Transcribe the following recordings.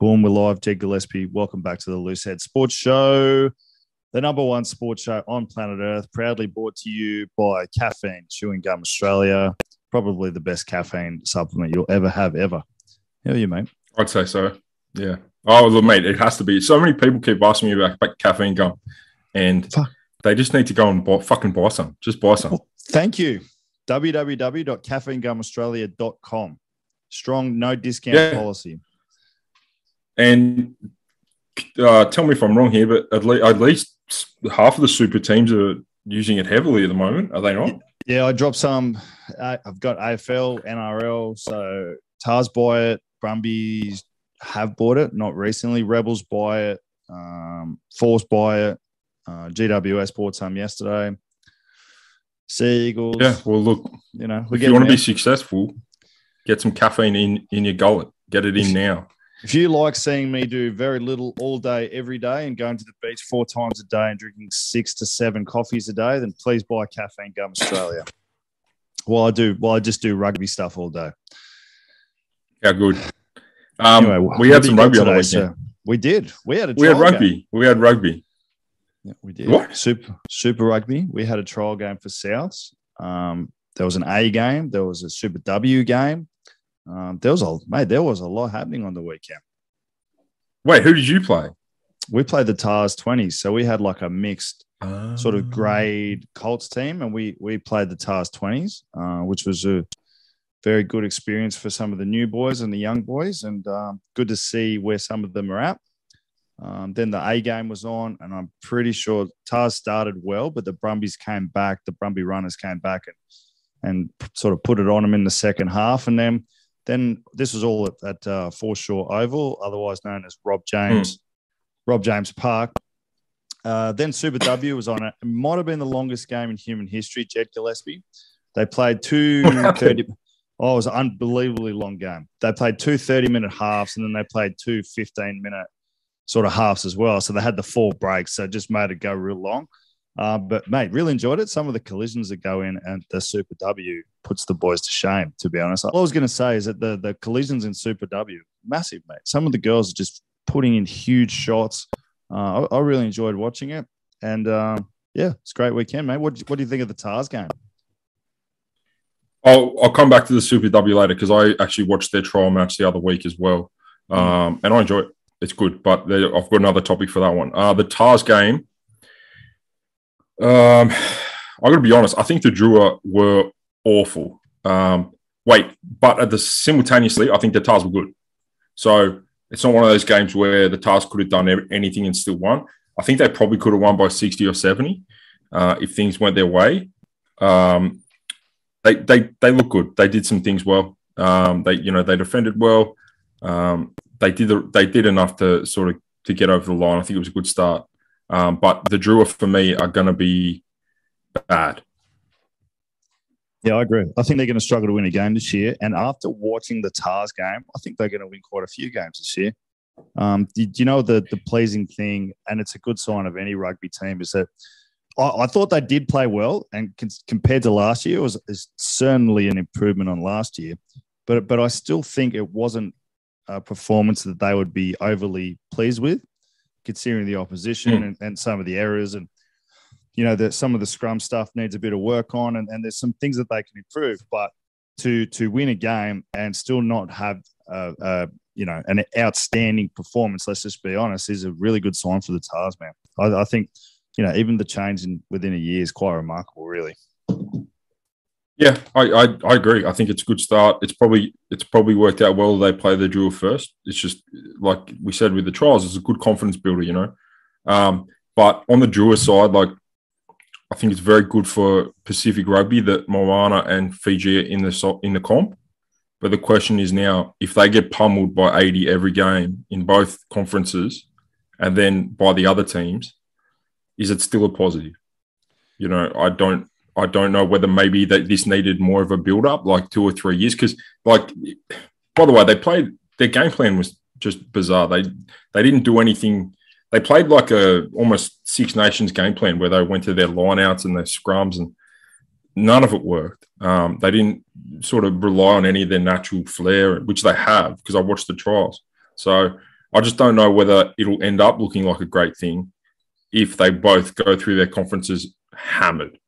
Boom, we're live. Jed Gillespie. Welcome back to the Loose Head Sports Show, the number one sports show on planet Earth. Proudly brought to you by Caffeine Chewing Gum Australia. Probably the best caffeine supplement you'll ever have, ever. How are you, mate? I'd say so. Yeah. Oh, look, mate, it has to be. So many people keep asking me about, about caffeine gum, and Fuck. they just need to go and buy, fucking buy some. Just buy some. Well, thank you. www.caffeinegumaustralia.com. Strong no discount Yeah. policy. And uh, tell me if I'm wrong here, but at, le- at least half of the super teams are using it heavily at the moment. Are they not? Yeah, I dropped some. Uh, I've got AFL, NRL, so Tahs buy it. Brumbies have bought it, not recently. Rebels buy it. Um, Force buy it. Uh, GWS bought some yesterday. Sea Eagles. Yeah. Well, look, you know, if you want to be successful, get some caffeine in in your gullet. Get it in now. If you like seeing me do very little all day, every day, and going to the beach four times a day and drinking six to seven coffees a day, then please buy Caffeine Gum Australia. well, I do. Well, I just do rugby stuff all day. Yeah, good. Um, Anyway, we had some rugby on the today, weekend. sir? We did. We had a We had trial game. rugby. We had rugby. Yeah, we did. What? Super Super Rugby. We had a trial game for Souths. Um, there was an A game. There was a Super W game. Um, there was a mate. There was a lot happening on the weekend. Wait, who did you play? We played the Tahs 20s, so we had like a mixed sort Ah. of grade Colts team, and we we played the Tahs 20s, uh, which was a very good experience for some of the new boys and the young boys, and um, good to see where some of them are at. Um, then the A game was on, and I'm pretty sure Tahs started well, but the Brumbies came back. The Brumby runners came back and and sort of put it on them in the second half, and then then this was all at, at uh, Foreshore Oval, otherwise known as Rob James Rob James Park. Uh, then Super W was on it. It might have been the longest game in human history, Jed Gillespie. They played two 30. Oh, it was an unbelievably long game. They played two 30 minute halves and then they played two 15 minute sort of halves as well. So they had the four breaks. So it just made it go real long. Uh, but mate, really enjoyed it. Some of the collisions that go in and the Super W puts the boys to shame, to be honest. All I was going to say is that the, the collisions in Super W, massive, mate. Some of the girls are just putting in huge shots. Uh, I, I really enjoyed watching it. And um, yeah, it's a great weekend, mate. What, what do you think of the Tahs game? I'll, I'll come back to the Super W later because I actually watched their trial match the other week as well. Um, and I enjoy it. It's good, but I've got another topic for that one. Uh, the Tahs game. Um, I got to be honest. I think the Drua were awful. Um, wait, but at the simultaneously, I think the Tahs were good. So it's not one of those games where the Tahs could have done anything and still won. I think they probably could have won by sixty or seventy uh, if things went their way. Um, they they they look good. They did some things well. Um, they you know they defended well. Um, they did the, they did enough to sort of to get over the line. I think it was a good start. Um, but the Drua for me are going to be bad. Yeah, I agree. I think they're going to struggle to win a game this year. And after watching the Tahs game, I think they're going to win quite a few games this year. Um, did you know the the pleasing thing, and it's a good sign of any rugby team, is that I, I thought they did play well, and con- compared to last year, it was is certainly an improvement on last year. But but I still think it wasn't a performance that they would be overly pleased with, considering the opposition Hmm. and, and some of the errors and you know that some of the scrum stuff needs a bit of work on and, and there's some things that they can improve but to to win a game and still not have a, uh, you know an outstanding performance let's just be honest is a really good sign for the tahs man i, I think you know even the change in within a year is quite remarkable really Yeah, I, I I agree. I think it's a good start. It's probably it's probably worked out well. They play the Drua first. It's just like we said with the trials. It's a good confidence builder, you know. Um, but on the Drua side, like I think it's very good for Pacific Rugby that Moana and Fiji are in the in the comp. But the question is now, if they get pummeled by 80 every game in both conferences, and then by the other teams, is it still a positive? You know, I don't I don't know whether maybe that this needed more of a build up, like two or three years. Because, like, by the way, they played their game plan was just bizarre. They they didn't do anything. They played like a almost Six Nations game plan where they went to their lineouts and their scrums, and none of it worked. Um, they didn't sort of rely on any of their natural flair, which they have because I watched the trials. So I just don't know whether it'll end up looking like a great thing if they both go through their conferences hammered.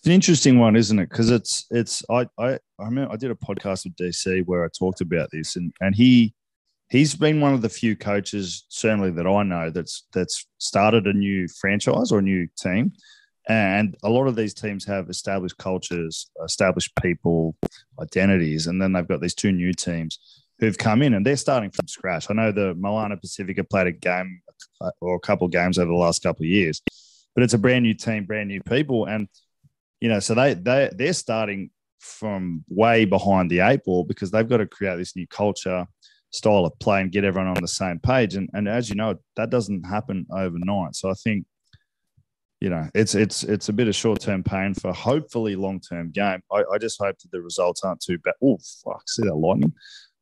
It's an interesting one, isn't it? Because it's it's I I I remember I did a podcast with DC where I talked about this, and and he he's been one of the few coaches, certainly that I know, that's that's started a new franchise or a new team. And a lot of these teams have established cultures, established people, identities, and then they've got these two new teams who've come in and they're starting from scratch. I know the Moana Pacifica played a game uh, or a couple of games over the last couple of years, but it's a brand new team, brand new people, and you know, so they they they're starting from way behind the eight ball because they've got to create this new culture style of play and get everyone on the same page. And, and as you know, that doesn't happen overnight. So I think, you know, it's it's it's a bit of short term pain for hopefully long term game. I, I, just hope that the results aren't too bad. Oh fuck! See that lightning?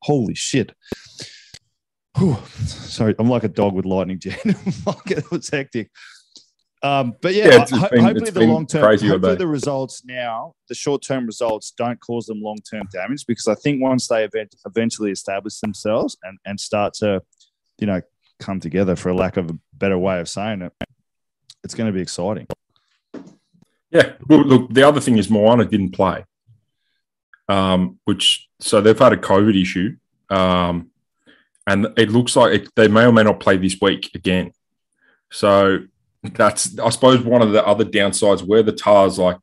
Holy shit! Whew. Sorry, I'm like a dog with lightning, Jen. fuck, it was hectic. Um, but yeah, yeah it's been, hopefully the long term, hopefully the results now, the short term results don't cause them long term damage because I think once they event, eventually establish themselves and, and start to, you know, come together for a lack of a better way of saying it, it's going to be exciting. Yeah. Well, look, the other thing is Moana didn't play, um, which so they've had a COVID issue. Um, and it looks like it, they may or may not play this week again. So that's I suppose one of the other downsides where the Tahs like,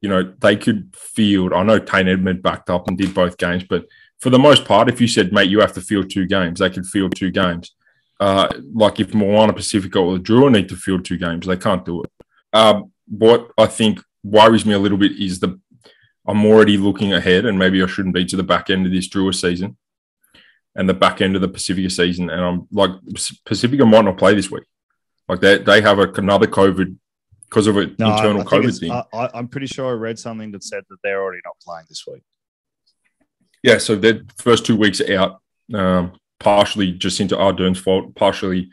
you know, they could field. I know Tane Edmed backed up and did both games, but for the most part, if you said, mate, you have to field two games, they could field two games. Uh, like if Moana Pacifica or Drua need to field two games, they can't do it. Um, what I think worries me a little bit is the I'm already looking ahead, and maybe I shouldn't be to the back end of this Drua season and the back end of the Pacifica season. And I'm like, Pacifica might not play this week. Like they they have a, another COVID because of an no, internal COVID thing. I, am pretty sure I read something that said that they're already not playing this week. Yeah, so their first two weeks are out, um, partially just into Ardern's fault, partially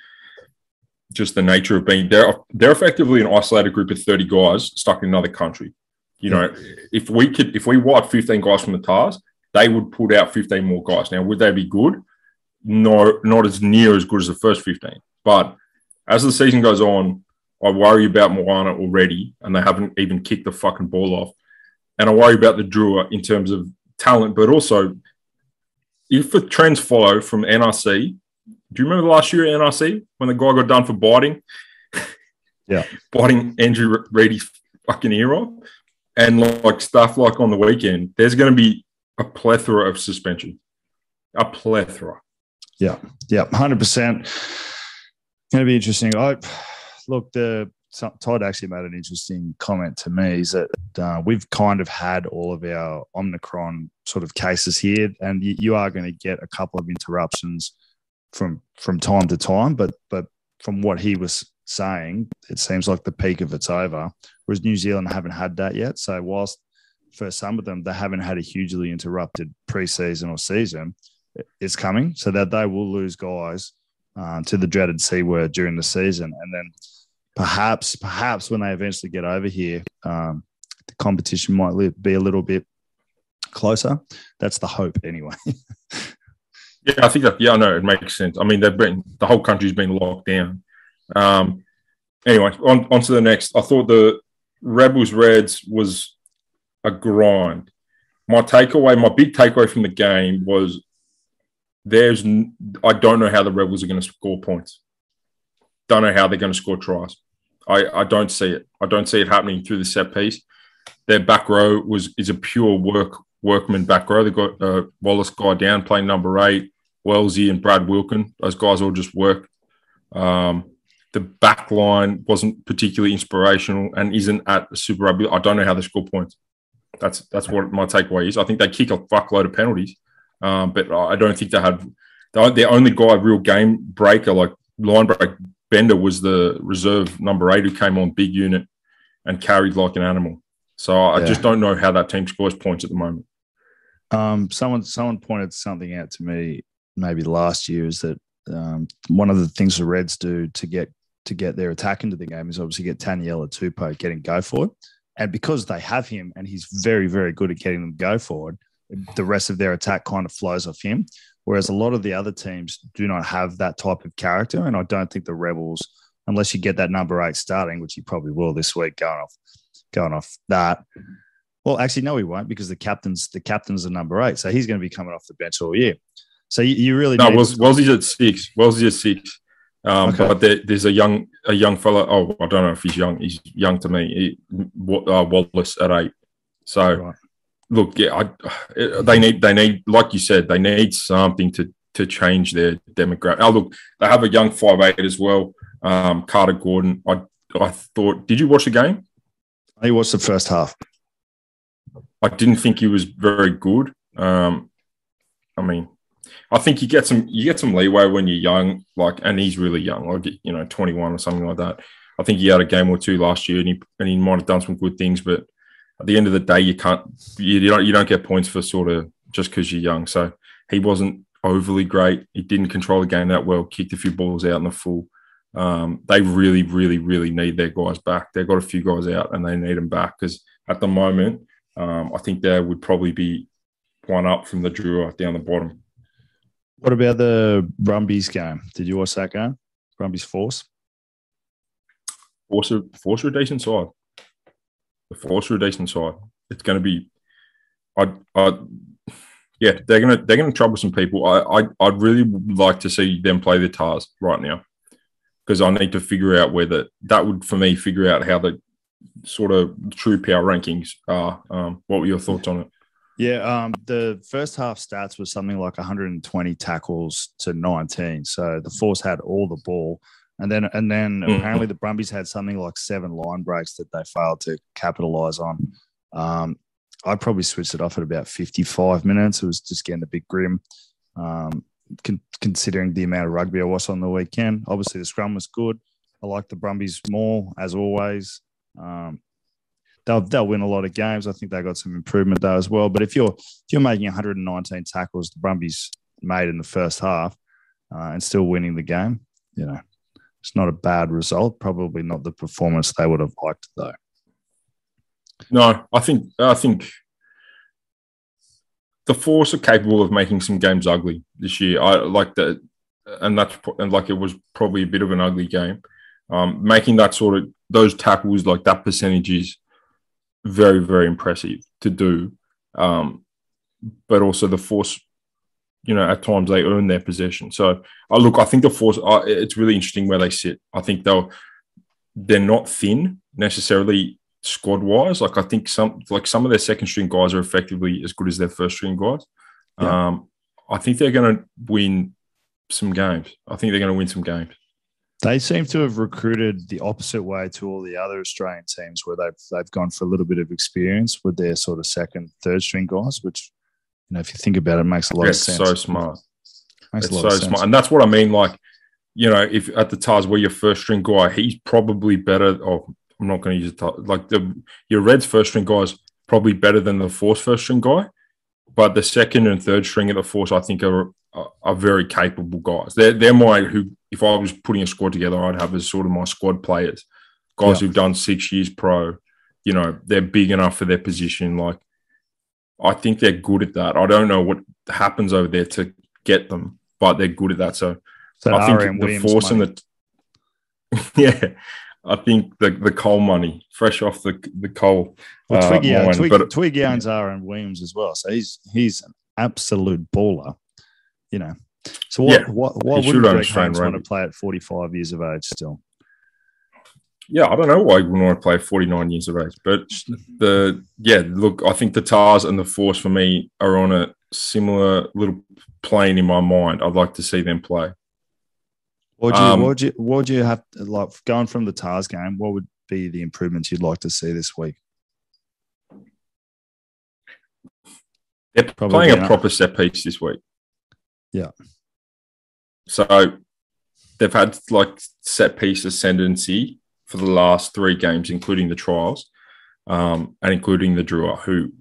just the nature of being they're they're effectively an isolated group of 30 guys stuck in another country. You know, if we could if we wiped 15 guys from the Tahs, they would put out 15 more guys. Now, would they be good? No, not as near as good as the first 15. But as the season goes on, I worry about Moana already, and they haven't even kicked the fucking ball off. And I worry about the Drua in terms of talent, but also if the trends follow from NRC, do you remember last year at NRC when the guy got done for biting? Yeah. biting Andrew Reedy's fucking ear off? And like stuff like on the weekend, there's going to be a plethora of suspension. A plethora. Yeah. Yeah. 100% going to be interesting. I look the Todd actually made an interesting comment to me is that uh, we've kind of had all of our Omicron sort of cases here, and you, you, are going to get a couple of interruptions from from time to time. But but from what he was saying, it seems like the peak of it's over. Whereas New Zealand haven't had that yet. So whilst for some of them they haven't had a hugely interrupted preseason or season, it's coming. So that they will lose guys uh, to the dreaded C word during the season. And then perhaps, perhaps when they eventually get over here, um, the competition might be a little bit closer. That's the hope, anyway. yeah, I think that, yeah, I know it makes sense. I mean, they've been, the whole country's been locked down. Um, anyway, on, on to the next. I thought the Rebels Reds was a grind. My takeaway, my big takeaway from the game was there's I don't know how the Rebels are going to score points. Don't know how they're going to score tries. I, I don't see it. I don't see it happening through the set piece. Their back row was is a pure work workman back row. They got uh, Wallace guy down playing number eight, Wellesley and Brad Wilkin. Those guys all just work. Um, the back line wasn't particularly inspirational and isn't at Super Rugby. I don't know how they score points. That's that's what my takeaway is. I think they kick a fuckload of penalties. Um, but I don't think they had the only guy real game breaker like line break Bender was the reserve number eight who came on big unit and carried like an animal. So I yeah. just don't know how that team scores points at the moment. Um, someone someone pointed something out to me maybe last year is that um, one of the things the Reds do to get to get their attack into the game is obviously get Taniela Tupou getting go forward. And because they have him and he's very, very good at getting them go forward, the rest of their attack kind of flows off him. Whereas a lot of the other teams do not have that type of character. And I don't think the Rebels, unless you get that number eight starting, which you probably will this week, going off going off that. Well, actually, no, he won't because the captain's the captain's the number eight, so he's going to be coming off the bench all year. So you, you really no. Wells, Wellesley's at six. Wellesley's at six. Um, okay. But there, there's a young a young fella. Oh, I don't know if he's young. He's young to me. He, uh, Wallace at eight. So right look, yeah, I, they need they need like you said, they need something to to change their demographic. Oh, look, they have a young five eight as well, um, Carter Gordon. I I thought, did you watch the game? I watched the first half. I didn't think he was very good. Um, I mean, I think you get some you get some leeway when you're young, like, and he's really young, like you know, 21 or something like that. I think he had a game or two last year, and he and he might have done some good things, but at the end of the day, you can't you, you don't you don't get points for sort of just because you're young. So he wasn't overly great. He didn't control the game that well. Kicked a few balls out in the full. Um, they really, really, really need their guys back. They've got a few guys out and they need them back because at the moment, um, I think there would probably be one up from the Drua down the bottom. What about the Brumbies game? Did you watch that game? Brumbies Force? Force, Force are a decent side the force rotation side. It's going to be, I, I, yeah, they're gonna they're gonna trouble some people. I, I I'd really like to see them play the Tahs right now because I need to figure out whether that would for me figure out how the sort of true power rankings are. Um, what were your thoughts on it? Yeah, um, the first half stats was something like 120 tackles to 19. So the Force had all the ball. And then and then mm-hmm. apparently the Brumbies had something like seven line breaks that they failed to capitalize on. Um, I probably switched it off at about 55 minutes. It was just getting a bit grim, um, con- considering the amount of rugby I watched on the weekend. Obviously, the scrum was good. I like the Brumbies more, as always. Um, they'll they'll win a lot of games. I think they got some improvement there as well. But if you're if you're making 119 tackles, the Brumbies made in the first half, uh, and still winning the game, you know, it's not a bad result. Probably not the performance they would have liked, though. No, I think I think the Force are capable of making some games ugly this year. I like that, and that's and like it was probably a bit of an ugly game. Um, making that sort of those tackles like that percentage is very very impressive to do. Um, but also the Force you know, at times they earn their possession. So, uh, look, I think the force. Uh, it's really interesting where they sit. I think they'll they're not thin necessarily squad wise. Like I think some like some of their second string guys are effectively as good as their first string guys. Yeah. Um, I think they're going to win some games. I think they're going to win some games. They seem to have recruited the opposite way to all the other Australian teams, where they've they've gone for a little bit of experience with their sort of second, third string guys, which you know, if you think about it, it makes a lot of sense. so smart. Makes it's so smart. And that's what I mean. Like, you know, if at the Tahs where your first string guy, he's probably better. Oh, I'm not going to use it. Like the your Reds first string guy is probably better than the Force first string guy, but the second and third string at the Force, I think, are are, are very capable guys. They're they're my who. If I was putting a squad together, I'd have as sort of my squad players, guys yeah. who've done six years pro. You know, they're big enough for their position. Like I think they're good at that. I don't know what happens over there to get them, but they're good at that. So, so I think the Williams force money. and the yeah, I think the the coal money, fresh off the the coal. Well, uh, Twiggy, uh, Twig, but, Twiggy owns RM Williams as well, so he's he's an absolute baller. You know, so what yeah, what what would Greg Holmes want to play at forty five years of age still? Yeah, I don't know why you would want to play 49 years of age, but the yeah, look, I think the Tahs and the Force for me are on a similar little plane in my mind. I'd like to see them play. What would you, um, what would you, what would you have like going from the Tahs game? What would be the improvements you'd like to see this week? They're Probably playing a proper set piece this week. Yeah. So they've had like set piece ascendancy for the last three games, including the trials, um, and including the Drua, who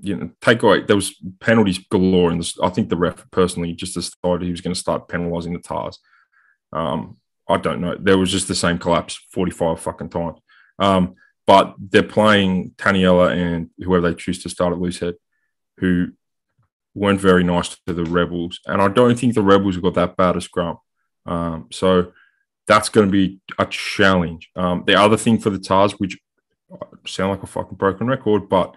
you know take away there was penalties galore, and I think the ref personally just decided he was going to start penalising the Tahs. Um, I don't know. There was just the same collapse forty five fucking times. Um, but they're playing Taniela and whoever they choose to start at loosehead, who weren't very nice to the Rebels, and I don't think the Rebels have got that bad a scrum. Um, so that's going to be a challenge. Um, the other thing for the Tahs, which sound like a fucking broken record, but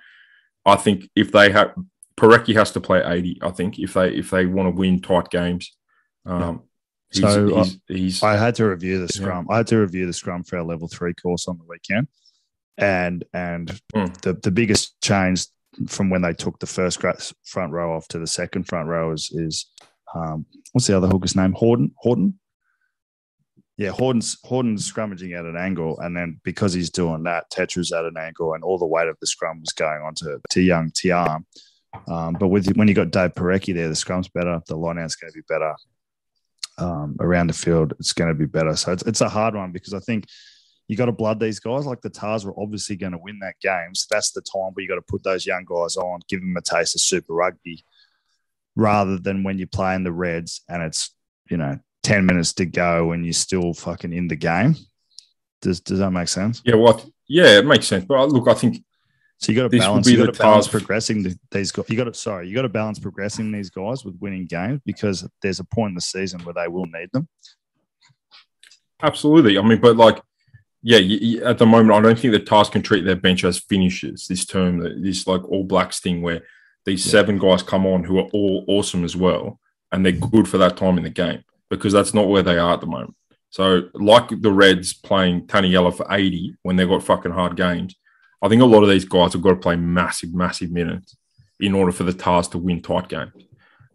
I think if they have Porecki has to play 80, I think, if they if they want to win tight games. Um, he's, so he's, he's, I had to review the scrum. Yeah. I had to review the scrum for our level three course on the weekend. And and mm. the, the biggest change from when they took the first front row off to the second front row is is um, what's the other hooker's name? Horton. Horton. Yeah, Horton's Horton's scrummaging at an angle, and then because he's doing that, Tetra's at an angle, and all the weight of the scrum was going onto to Young Tiarm. Um, but with when you got Dave Porecki there, the scrum's better, the line out's going to be better. Um, around the field, it's going to be better. So it's, it's a hard one because I think you got to blood these guys. Like the Tahs were obviously going to win that game. So that's the time where you got to put those young guys on, give them a taste of Super Rugby, rather than when you're playing the Reds and it's you know ten minutes to go and you're still fucking in the game. Does does that make sense? Yeah, well, yeah, it makes sense. But uh, look, I think so you got to balance. You got to balance progressing the, these guys. You got to sorry, you got to balance progressing these guys with winning games because there's a point in the season where they will need them. Absolutely. I mean, but like, yeah, you, you, at the moment, I don't think the Tahs can treat their bench as finishers this term. This like All Blacks thing where these yeah. seven guys come on who are all awesome as well, and they're mm. good for that time in the game because that's not where they are at the moment. So, like the Reds playing Taniela for 80 when they've got fucking hard games, I think a lot of these guys have got to play massive, massive minutes in order for the Tahs to win tight games.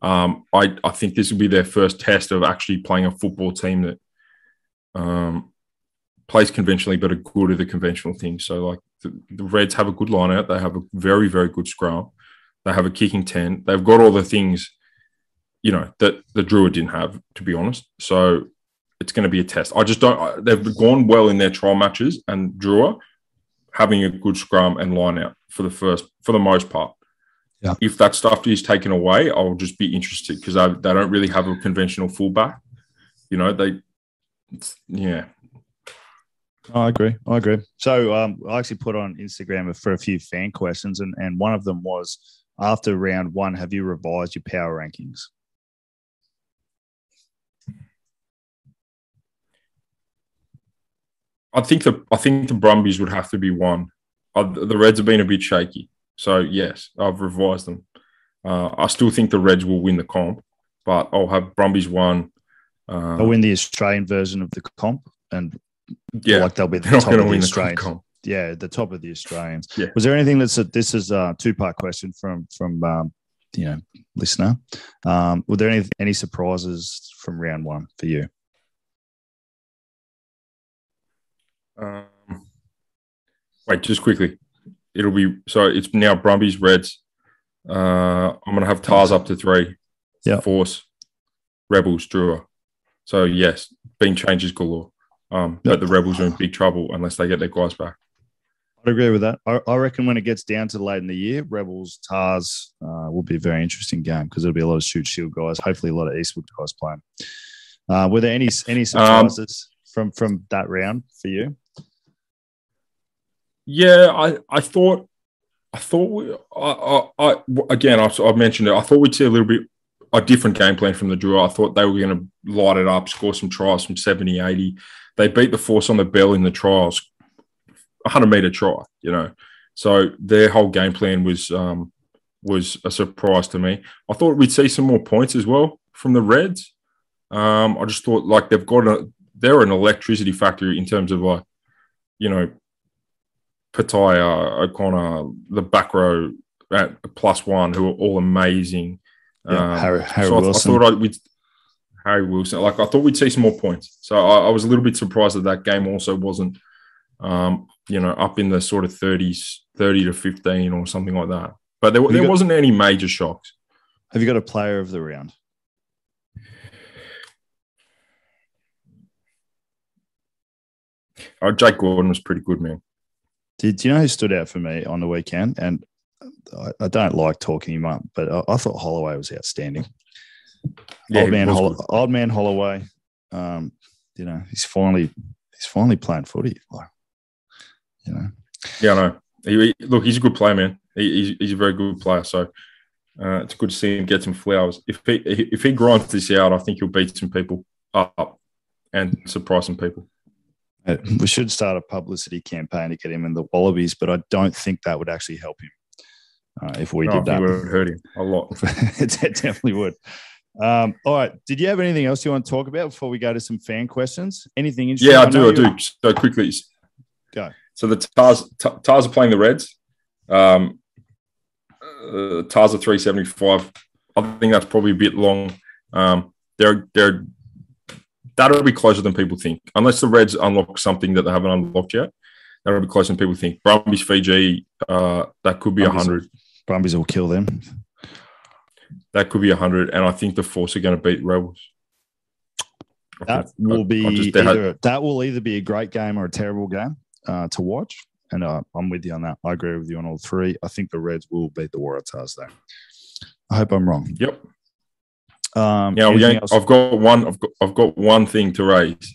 Um, I, I think this will be their first test of actually playing a football team that um, plays conventionally but are good at the conventional things. So, like the, the, Reds have a good line out, they have a very, very good scrum, they have a kicking 10, they've got all the things, you know, that the Drua didn't have, to be honest. So, it's going to be a test. I just don't, they've gone well in their trial matches, and Drua having a good scrum and line out for the first, for the most part. Yeah. If that stuff is taken away, I'll just be interested because they, they don't really have a conventional fullback. You know, they, yeah. I agree. I agree. So um, I actually put on Instagram for a few fan questions, and, and one of them was after round one, have you revised your power rankings? I think the I think the Brumbies would have to be one. Uh, the Reds have been a bit shaky, so yes, I've revised them. Uh, I still think the Reds will win the comp, but I'll have Brumbies one. Uh, I'll win the Australian version of the comp, and yeah, like they'll be the top of the Australians. The yeah, the top of the Australians. Yeah. Was there anything that's a, this is a two part question from from um, you know listener? Um, were there any any surprises from round one for you? Um, wait, just quickly. It'll be so it's now Brumbies, Reds. Uh, I'm gonna have Tahs up to three. Yeah. Force, Rebels, Drua. So yes, being changes galore. Um, yep. but the Rebels are in big trouble unless they get their guys back. I'd agree with that. I, I, reckon when it gets down to late in the year, Rebels, Tahs uh, will be a very interesting game because there'll be a lot of Shute Shield guys, hopefully a lot of Eastwood guys playing. Uh, were there any any um, surprises um, from from that round for you? Yeah, I, I thought, I thought, we, I, I, I again, I, I mentioned it. I thought we'd see a little bit a different game plan from the Drua. I thought they were going to light it up, score some tries from 70, 80. They beat the force on the bell in the trials, 100 meter try, you know. So their whole game plan was um, was a surprise to me. I thought we'd see some more points as well from the Reds. Um, I just thought like they've got a they're an electricity factory in terms of like, you know, Petaia, O'Connor, the back row at plus one, who are all amazing. Yeah, um, Harry, Harry so Wilson. I, I thought I, we'd Harry Wilson. Like I thought we'd see some more points. So I, I was a little bit surprised that that game also wasn't, um, you know, up in the sort of thirties, thirty to fifteen or something like that. But there, there got, wasn't any major shocks. Have you got a player of the round? Oh, Jake Gordon was pretty good, man. Did you know who stood out for me on the weekend? And I, I don't like talking him up, but I, I thought Holloway was outstanding. Yeah, old man, Holl- old man Holloway. Um, you know, he's finally he's finally playing footy. Like, you know. Yeah, I know. He, he, look, he's a good player, man. He, he's, he's a very good player. So, Uh, it's good to see him get some flowers. If he if he grinds this out, I think he'll beat some people up and surprise some people. Uh, we should start a publicity campaign to get him in the Wallabies, but I don't think that would actually help him uh, if we No, did that. it would hurt him a lot. it definitely would. Um, all right. Did you have anything else you want to talk about before we go to some fan questions? Anything interesting? Yeah, I do. I do. So quickly. Go. So the Tahs, Tahs are playing the Reds. Um, uh, Tahs are 375. I think that's probably a bit long. Um, they're, they're, that'll be closer than people think. Unless the Reds unlock something that they haven't unlocked yet, that'll be closer than people think. Brumbies, Fiji, uh, that could be Brumbies. 100. Brumbies will kill them. That could be 100. And I think the Force are going to beat Rebels. That think- will I- I be just- they had- either, that will either be a great game or a terrible game uh, to watch. And uh, I'm with you on that. I agree with you on all three. I think the Reds will beat the Waratahs though. I hope I'm wrong. Yep. Um, Now, we anything ain't- else? I've got one. I've got, I've got one thing to raise.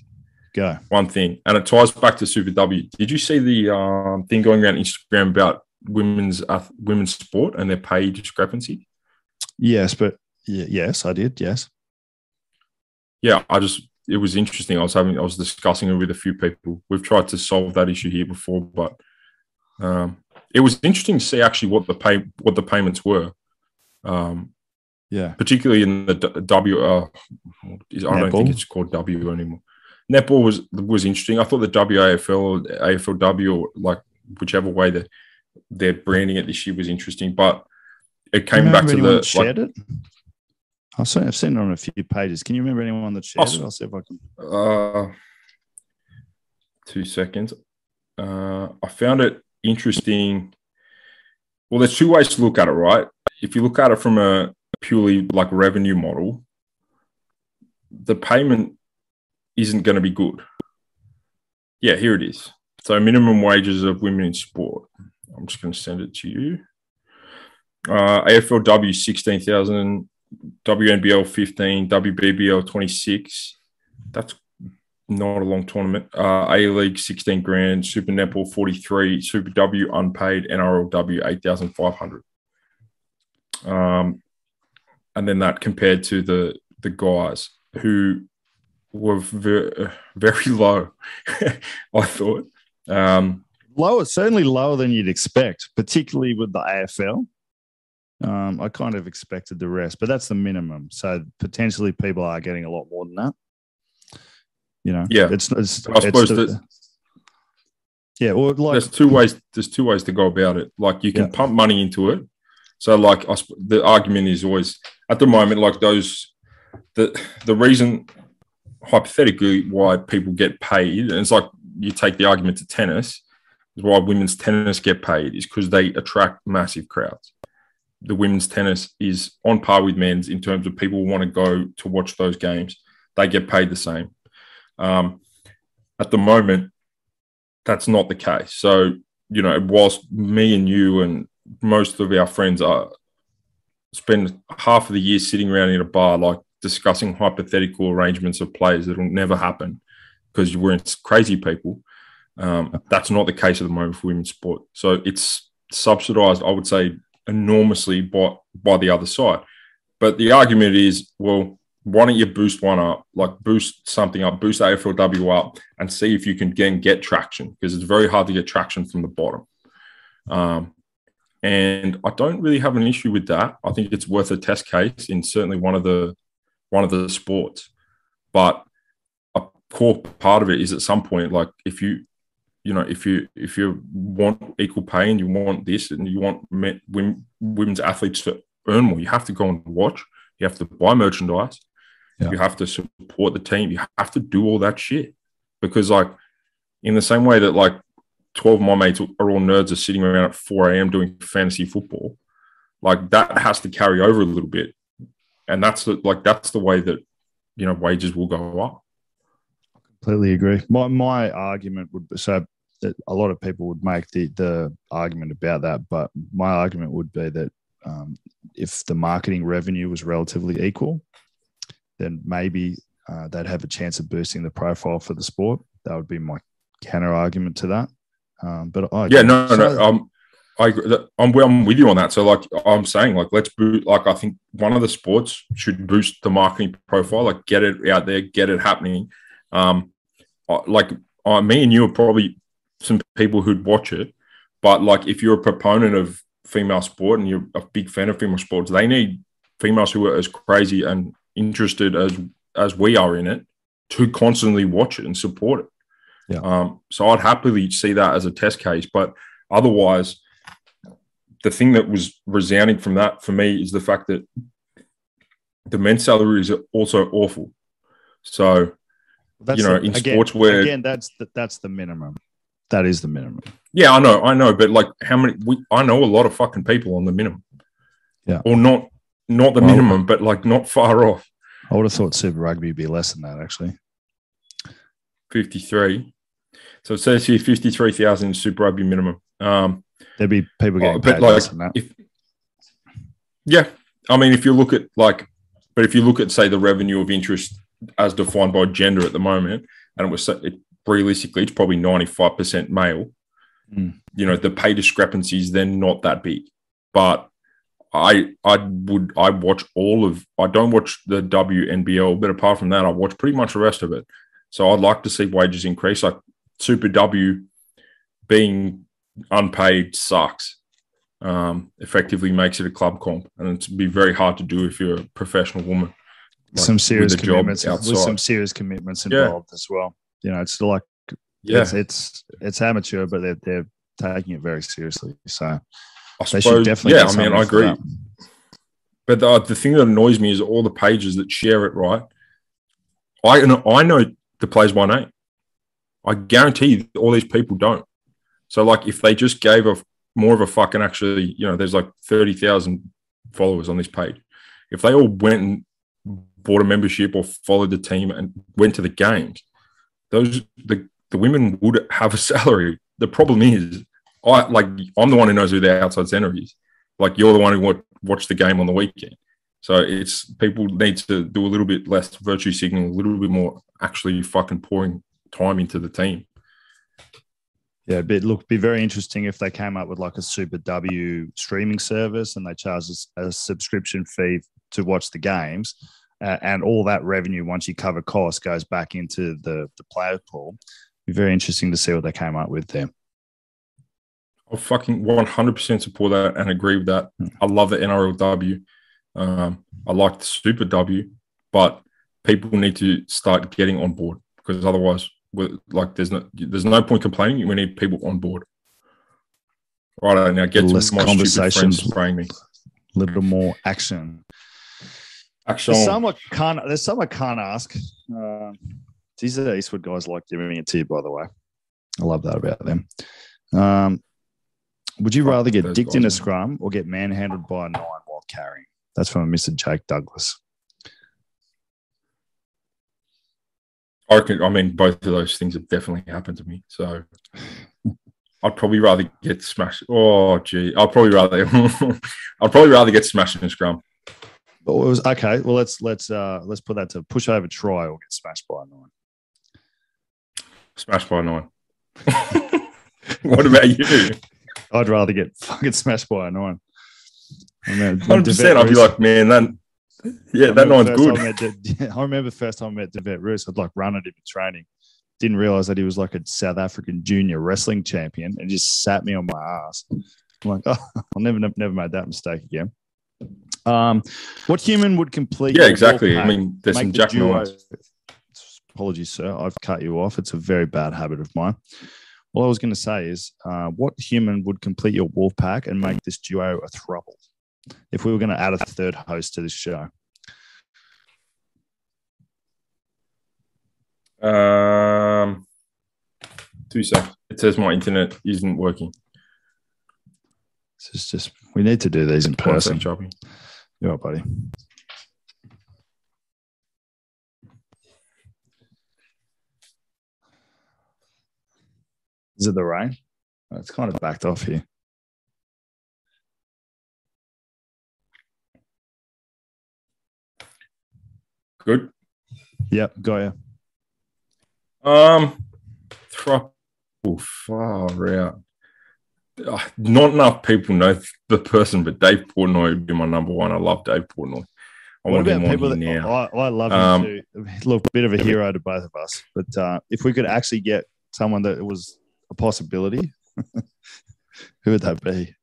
Go. One thing, and it ties back to Super W. Did you see the um, thing going around Instagram about women's uh, women's sport and their pay discrepancy? Yes, but y- yes, I did. Yes. Yeah, I just it was interesting. I was having I was discussing it with a few people. We've tried to solve that issue here before, but um, it was interesting to see actually what the pay what the payments were. Um, Yeah. particularly in the W. Uh, I don't think it's called W anymore. Netball was was interesting. I thought the WAFL or AFLW, or like whichever way they they're branding it this year was interesting, but it came back to the that shared it? I've seen, I've seen it on a few pages. Can you remember anyone that shared I'll- it? I'll see if I can. uh, two seconds. Uh, I found it interesting. Well, there's two ways to look at it, right? If you look at it from a purely like revenue model, the payment isn't going to be good. Yeah, here it is. So minimum wages of women in sport. I'm just going to send it to you. Uh, AFLW 16,000, WNBL 15, WBBL 26. That's not a long tournament. Uh, A League 16 grand, Super Netball 43, Super W unpaid, NRLW 8,500. Um, and then that compared to the the guys who were very, very low, I thought. Um, Lower, certainly lower than you'd expect, particularly with the AFL. Um, I kind of expected the rest, but that's the minimum. So potentially people are getting a lot more than that. You know, Yeah. it's, it's, I suppose it's the- that- yeah, well, like there's two ways. There's two ways to go about it. Like you can Yeah. pump money into it. So like I, the argument is always at the moment like those the the reason hypothetically why people get paid and it's like you take the argument to tennis is why women's tennis get paid is because they attract massive crowds. The women's tennis is on par with men's in terms of people want to go to watch those games. They get paid the same. Um, at the moment, that's not the case. So, you know, whilst me and you and most of our friends are spend half of the year sitting around in a bar, like discussing hypothetical arrangements of players that'll never happen because we're crazy people. Um, that's not the case at the moment for women's sport. So it's subsidized, I would say, enormously by by the other side. But the argument is, well, why don't you boost one up, like boost something up, boost AFLW up, and see if you can again get traction because it's very hard to get traction from the bottom. Um, and I don't really have an issue with that. I think it's worth a test case in certainly one of the one of the sports. But a core part of it is at some point, like if you, you know, if you if you want equal pay and you want this and you want men, women, women's athletes to earn more, you have to go and watch. You have to buy merchandise. Yeah. You have to support the team. You have to do all that shit because, like, in the same way that like 12 of my mates are all nerds are sitting around at 4 a.m. doing fantasy football, like that has to carry over a little bit. And that's the, like, that's the way that, you know, wages will go up. I completely agree. My my argument would be so a lot of people would make the the argument about that, but my argument would be that um, if the marketing revenue was relatively equal, then maybe uh, they'd have a chance of boosting the profile for the sport. That would be my counter argument to that. Um, but I Yeah, no, no, So- no. Um, I agree. I'm, I'm with you on that. So, like I'm saying, like let's boot. Like I think one of the sports should boost the marketing profile. Like get it out there, get it happening. Um, like uh, me and you are probably some people who'd watch it, but like if you're a proponent of female sport and you're a big fan of female sports, they need females who are as crazy and interested as as we are in it to constantly watch it and support it. Yeah. Um, so I'd happily see that as a test case, but otherwise the thing that was resounding from that for me is the fact that the men's salaries are also awful. So, That's you know, the- in again, sports where, again, that's the, that's the minimum. That is the minimum. yeah, I know, I know, but like how many? We, I know a lot of fucking people on the minimum. Yeah. or not, not the Well- minimum, but like not far off. I would have thought Super Rugby would be less than that, actually. Fifty-three. So it says here fifty-three thousand Super Rugby minimum. Um, There'd be people Oh, getting but paid like, less than that. if yeah, I mean, if you look at like, but if you look at say the revenue of interest as defined by gender at the moment, and it was it, realistically, it's probably ninety five percent male. Mm. You know, the pay discrepancies then not that big, but I I would I watch all of I don't watch the WNBL, but apart from that, I watch pretty much the rest of it. So I'd like to see wages increase. Like Super W being unpaid sucks. Um, effectively makes it a club comp, and it'd be very hard to do if you're a professional woman. like, some with serious job commitments with some serious commitments Yeah. involved as well. You know, it's like Yeah, it's it's it's amateur, but they're they're taking it very seriously. So I they suppose. should definitely. yeah, I mean, I agree. that. But the, the thing that annoys me is all the pages that share it. Right, I know I know the players by name. I guarantee all these people don't. So, like, if they just gave a more of a fucking actually, you know, there's like thirty thousand followers on this page. If they all went and bought a membership or followed the team and went to the games, those the the women would have a salary. The problem is, I like I'm the one who knows who their outside center is. Like you're the one who wa- watched the game on the weekend. So it's people need to do a little bit less virtue signaling, a little bit more actually fucking pouring time into the team. Yeah, but look, be very interesting if they came up with like a Super W streaming service and they charge us a subscription fee to watch the games, uh, and all that revenue once you cover costs goes back into the the player pool. Be very interesting to see what they came up with there. I fucking 100% support that and agree with that. I love the NRLW. Um, I like the Super W, but people need to start getting on board because otherwise, like, there's no there's no point complaining. We need people on board. Right now, get to Less my conversations. spraying me. A little more action. Action. There's some I can't. There's some I can't ask. Uh, these are Eastwood guys like giving it to you, by the way. I love that about them. Um, would you rather get dicked in a scrum or get manhandled by a nine while carrying? That's from Mr. Jake Douglas. I reckon, I mean, both of those things have definitely happened to me. So I'd probably rather get smashed. Oh, gee, I'd probably rather, I'd probably rather get smashed in a scrum. But it was okay. Well, let's let's uh let's put that to push over try or get smashed by a nine. Smashed by a nine. what about you? I'd rather get fucking smashed by a nine. Hundred percent. I'd be like, man, that yeah, I that nine's good. I, De- I remember the first time I met Devet Roos, I'd like run at him in training. Didn't realize that he was like a South African junior wrestling champion and just sat me on my ass. I'm like, oh, I'll never, never, never make that mistake again. Um, what human would complete? Yeah, exactly. I mean, there's some the Jack duo- Apologies, sir. I've cut you off. It's a very bad habit of mine. All I was going to say is, uh, what human would complete your wolf pack and make this duo a throuple? If we were going to add a third host to this show, Um, two seconds. It says my internet isn't working. This is just we need to do these in person. Yeah, buddy. Is it the rain? It's kind of backed off here. Good. Yep, got you. Um, throuple far out. uh, not enough people know the person, but Dave Portnoy would be my number one. I love Dave Portnoy. I what want him about people that now. I, I love him Um, too. Look, a bit of a hero to both of us. But uh, if we could actually get someone that was a possibility, who would that be?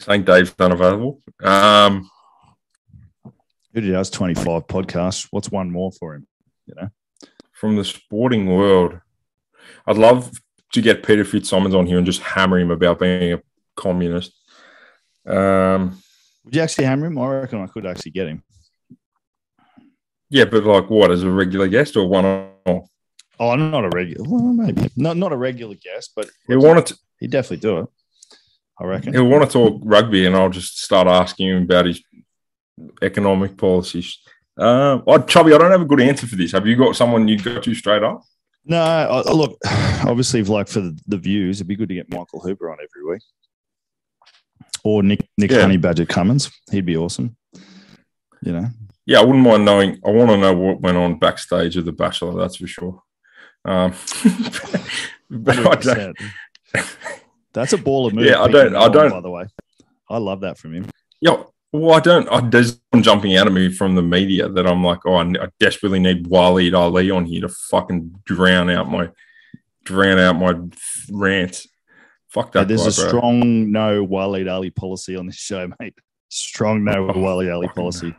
Saying Dave's unavailable. Um, Who us 25 podcasts? What's one more for him? You know, from the sporting world, I'd love to get Peter FitzSimons on here and just hammer him about being a communist. Um, Would you actually hammer him? I reckon I could actually get him. yeah, but like what, as a regular guest or one off? Oh, I'm not a regular. Well, maybe not not a regular guest, but He'll want to he'd definitely do it. I reckon. he'll want to talk rugby, and I'll just start asking him about his economic policies. Uh, oh, Chubby, I don't have a good answer for this. Have you got someone you'd go to straight up? No, I, I- look, obviously, if like for the, the views, it'd be good to get Michael Hooper on every week, or Nick Nick Yeah. Honey Badger Cummins. He'd be awesome. You know, Yeah, I wouldn't mind knowing. I want to know what went on backstage of The Bachelor. That's for sure. Um, but I don't, That's a ball of move. Yeah, I don't- I don't- By the way, I love that from him. yeah, well, I don't. I, there's one jumping out of me from the media that I'm like, oh, I, I desperately need Waleed Aly on here to fucking drown out my drown out my rant. Fuck Yeah, that. there's guy, a bro. strong no Waleed Aly policy on this show, mate. Strong no Oh, Waleed Aly policy.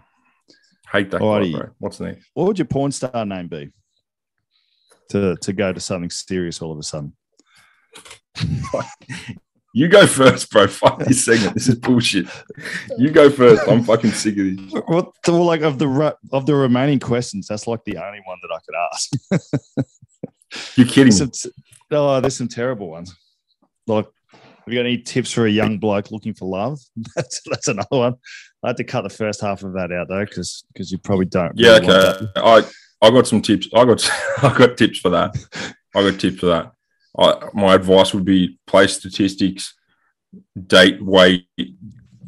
hate that Alrighty. guy, bro. What's next? What would your porn star name be? To to go to something serious all of a sudden. You go first, bro. Fuck this segment. This is bullshit. You go first. I'm fucking sick of this. What the, well, like of the of the remaining questions, that's like the only one that I could ask. You're kidding There's some, oh, there's some terrible ones. Like, have you got any tips for a young bloke looking for love? That's that's another one. I had to cut the first half of that out though, because because you probably don't. Yeah, really okay. I I got some tips. I got I got tips for that. I got tips for that. I, my advice would be play statistics, date way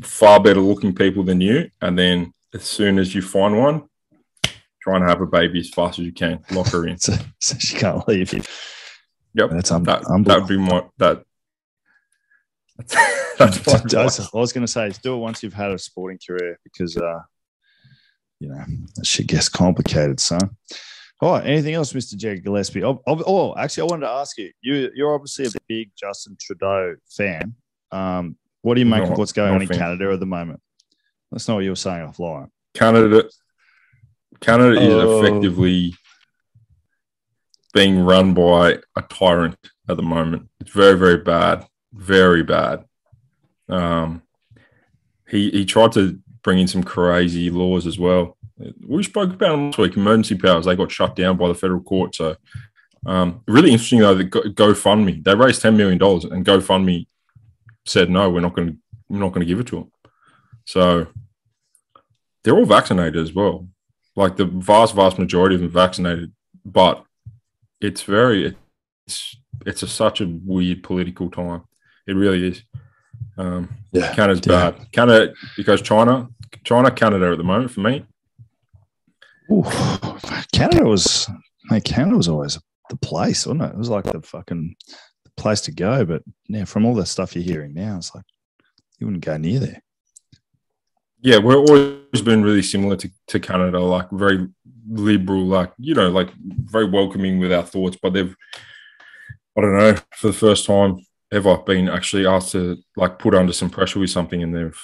far better looking people than you, and then as soon as you find one, try and have a baby as fast as you can. Lock her in. So, so she can't leave you. Yep. That's um, That that'd be my that. That's my I advice. was, I was going to say, is do it once you've had a sporting career because, uh, you know, that shit gets complicated, son. All right. Anything else, Mr. Jed Gillespie? Oh, oh, oh, actually, I wanted to ask you. You, you're obviously a big Justin Trudeau fan. Um, what do you make Not- of what's going on in fan. Canada at the moment? That's not what you were saying offline. Canada, Canada is Oh. effectively being run by a tyrant at the moment. It's very, very bad, very bad. Um, he he tried to bring in some crazy laws as well. We spoke about them last week. Emergency powers they got shut down by the federal court. So um, really interesting though. That GoFundMe they raised ten million dollars and GoFundMe said no, we're not going to we're not going to give it to them. So they're all vaccinated as well. Like the vast, vast majority of them vaccinated, but it's very, it's it's a, such a weird political time. It really is. Um, Yeah. Canada's Yeah. bad. Canada because China, China, Canada at the moment for me. Ooh, Canada was, mate, Canada was always the place, wasn't it? It was like the fucking the place to go. But yeah, from all the stuff you're hearing now, it's like you wouldn't go near there. Yeah, we're always been really similar to, to Canada, like very liberal, like you know, like very welcoming with our thoughts. But they've, I don't know, for the first time ever, been actually asked to like put under some pressure with something, and they've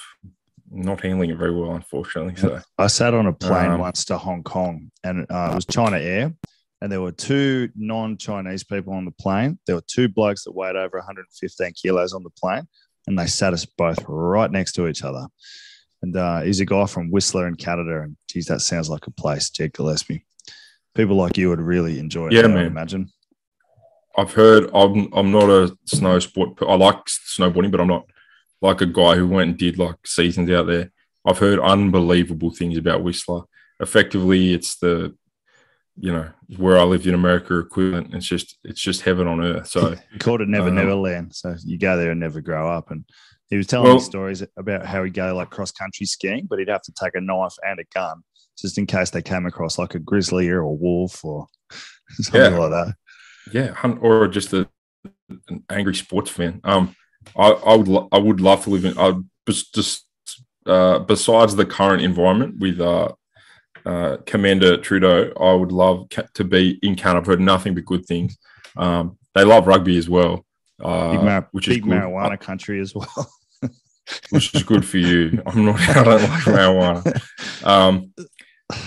not handling it very well, unfortunately. So I sat on a plane Um, once to Hong Kong, and uh, it was China Air, and there were two non-Chinese people on the plane. There were two blokes that weighed over 115 kilos on the plane, and they sat us both right next to each other. And uh, he's a guy from Whistler in Canada, and geez, that sounds like a place, Jed Gillespie. People like you would really enjoy it. Yeah, I man. Imagine. I've heard I'm I'm not a snow sport. I like snowboarding, but I'm not like a guy who went and did like seasons out there. I've heard unbelievable things about Whistler. Effectively, it's the you know where I lived in America equivalent. It's just it's just heaven on earth. So He called it Never Um, Never Land. So you go there and never grow up. And he was telling Well- me stories about how he'd go like cross country skiing, but he'd have to take a knife and a gun just in case they came across like a grizzly or a wolf or something Yeah. like that. yeah, or just a, an angry sports fan. Um, I, I would I would love to live in. I just just uh, besides the current environment with uh, uh, Commander Trudeau, I would love ca- to be in Canada. I've heard nothing but good things. Um, they love rugby as well, uh, Big, mar- which is big good. marijuana country as well. which is good for you. I'm not. I don't like marijuana. Um,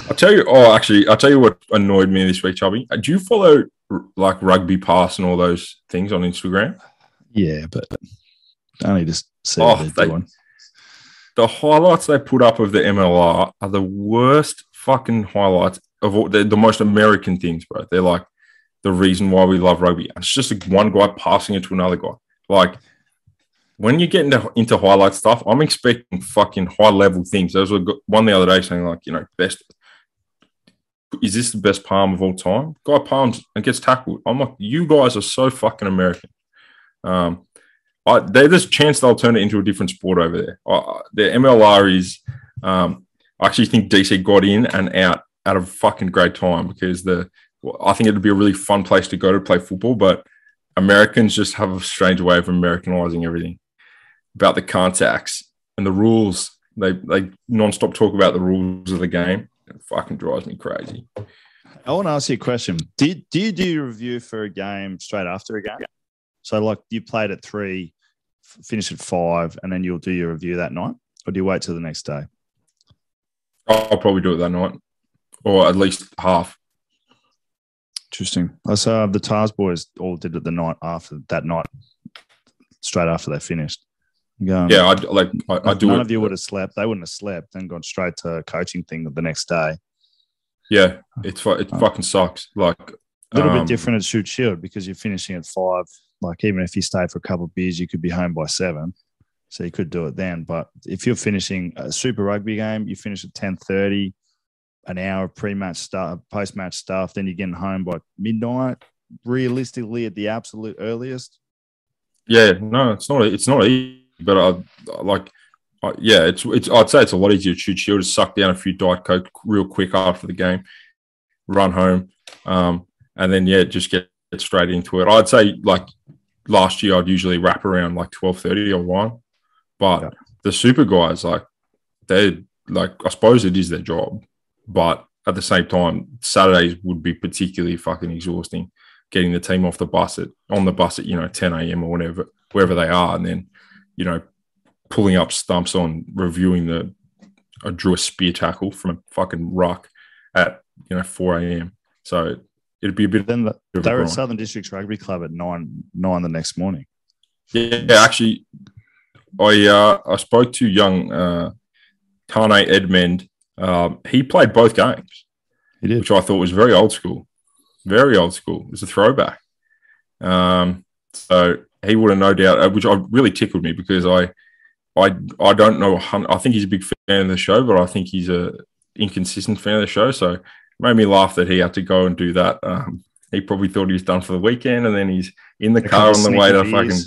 I'll tell you. Oh, actually, I'll tell you what annoyed me this week, Chubby. Uh, Do you follow like Rugby Pass and all those things on Instagram? yeah, but only just see Oh, what they're they- doing. The highlights they put up of the MLR are the worst fucking highlights of all. They're the most American things, bro. They're like the reason why we love rugby. It's just like one guy passing it to another guy. Like when you get into, into highlight stuff, I'm expecting fucking high level things. There was one the other day saying like, you know, best. Is this the best palm of all time? Guy palms and gets tackled. I'm like, you guys are so fucking American. Um, I, there's a chance they'll turn it into a different sport over there. I, the MLR is, um, I actually think DC got in and out at a fucking great time because the, well, I think it'd be a really fun place to go to play football, but Americans just have a strange way of Americanizing everything about the contacts and the rules. They they nonstop talk about the rules of the game. It fucking drives me crazy. I want to ask you a question. Do you, do you do your review for a game straight after a game? So, like, you played at three, finish at five, and then you'll do your review that night, or do you wait till the next day? I'll probably do it that night, or at least half. Interesting. I saw uh, the Tahs boys all did it the night after that night, straight after they finished. Going, Yeah, um, I like I, I do None it. of you would have slept. They wouldn't have slept, then gone straight to a coaching thing the next day. Yeah, it's it uh, fucking sucks. Like A little um, bit different at Shute Shield because you're finishing at five. Like even if you stay for a couple of beers, you could be home by seven. So you could do it then. But if you're finishing a Super Rugby game, you finish at ten thirty, an hour of pre-match stuff, post-match stuff. Then you're getting home by midnight. Realistically, at the absolute earliest. Yeah, no, it's not. It's not easy, but I, like. I, yeah, it's it's. I'd say it's a lot easier to shoot to suck down a few diet coke real quick after the game, run home, um, and then yeah, just get, get straight into it. I'd say like last year, I'd usually wrap around like twelve thirty or one, but Yeah. the super guys like they like I suppose it is their job, but at the same time, Saturdays would be particularly fucking exhausting. Getting the team off the bus at on the bus at you know ten a.m. or whatever wherever they are, and then you know pulling up stumps on reviewing the I drew a spear tackle from a fucking rock at you know four a.m. So it'd be a bit. Then the, they were at. Southern Districts Rugby Club at nine nine the next morning. Yeah, actually, I uh, I spoke to young uh, Tane Edmed. Um, he played both games, He did. which I thought was very old school, very old school. It's a throwback. Um, so he would have no doubt, uh, which I really tickled me because I, I, I don't know. I think he's a big fan of the show, but I think he's a inconsistent fan of the show. So made me laugh that he had to go and do that. Um, he probably thought he was done for the weekend, and then he's in the car on the way to fucking.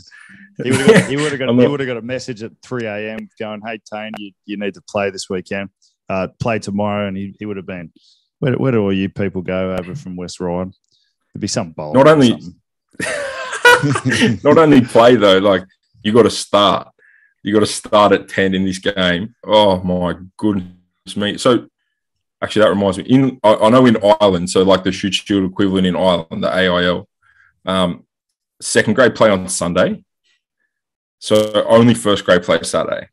He would have got, he would have got, he would have got a message at 3 a.m. going, Hey, Tane, you, you need to play this weekend, uh, play tomorrow. And he, he would have been, where, where do all you people go over from West Ryde? There'd be some bowl. Not only- not only play though, like you got to start. You got to start at ten in this game. Oh my goodness me! So actually, that reminds me. In I, I know in Ireland, so like the Shute Shield equivalent in Ireland, the AIL, um, second grade play on Sunday. So only first grade play Saturday.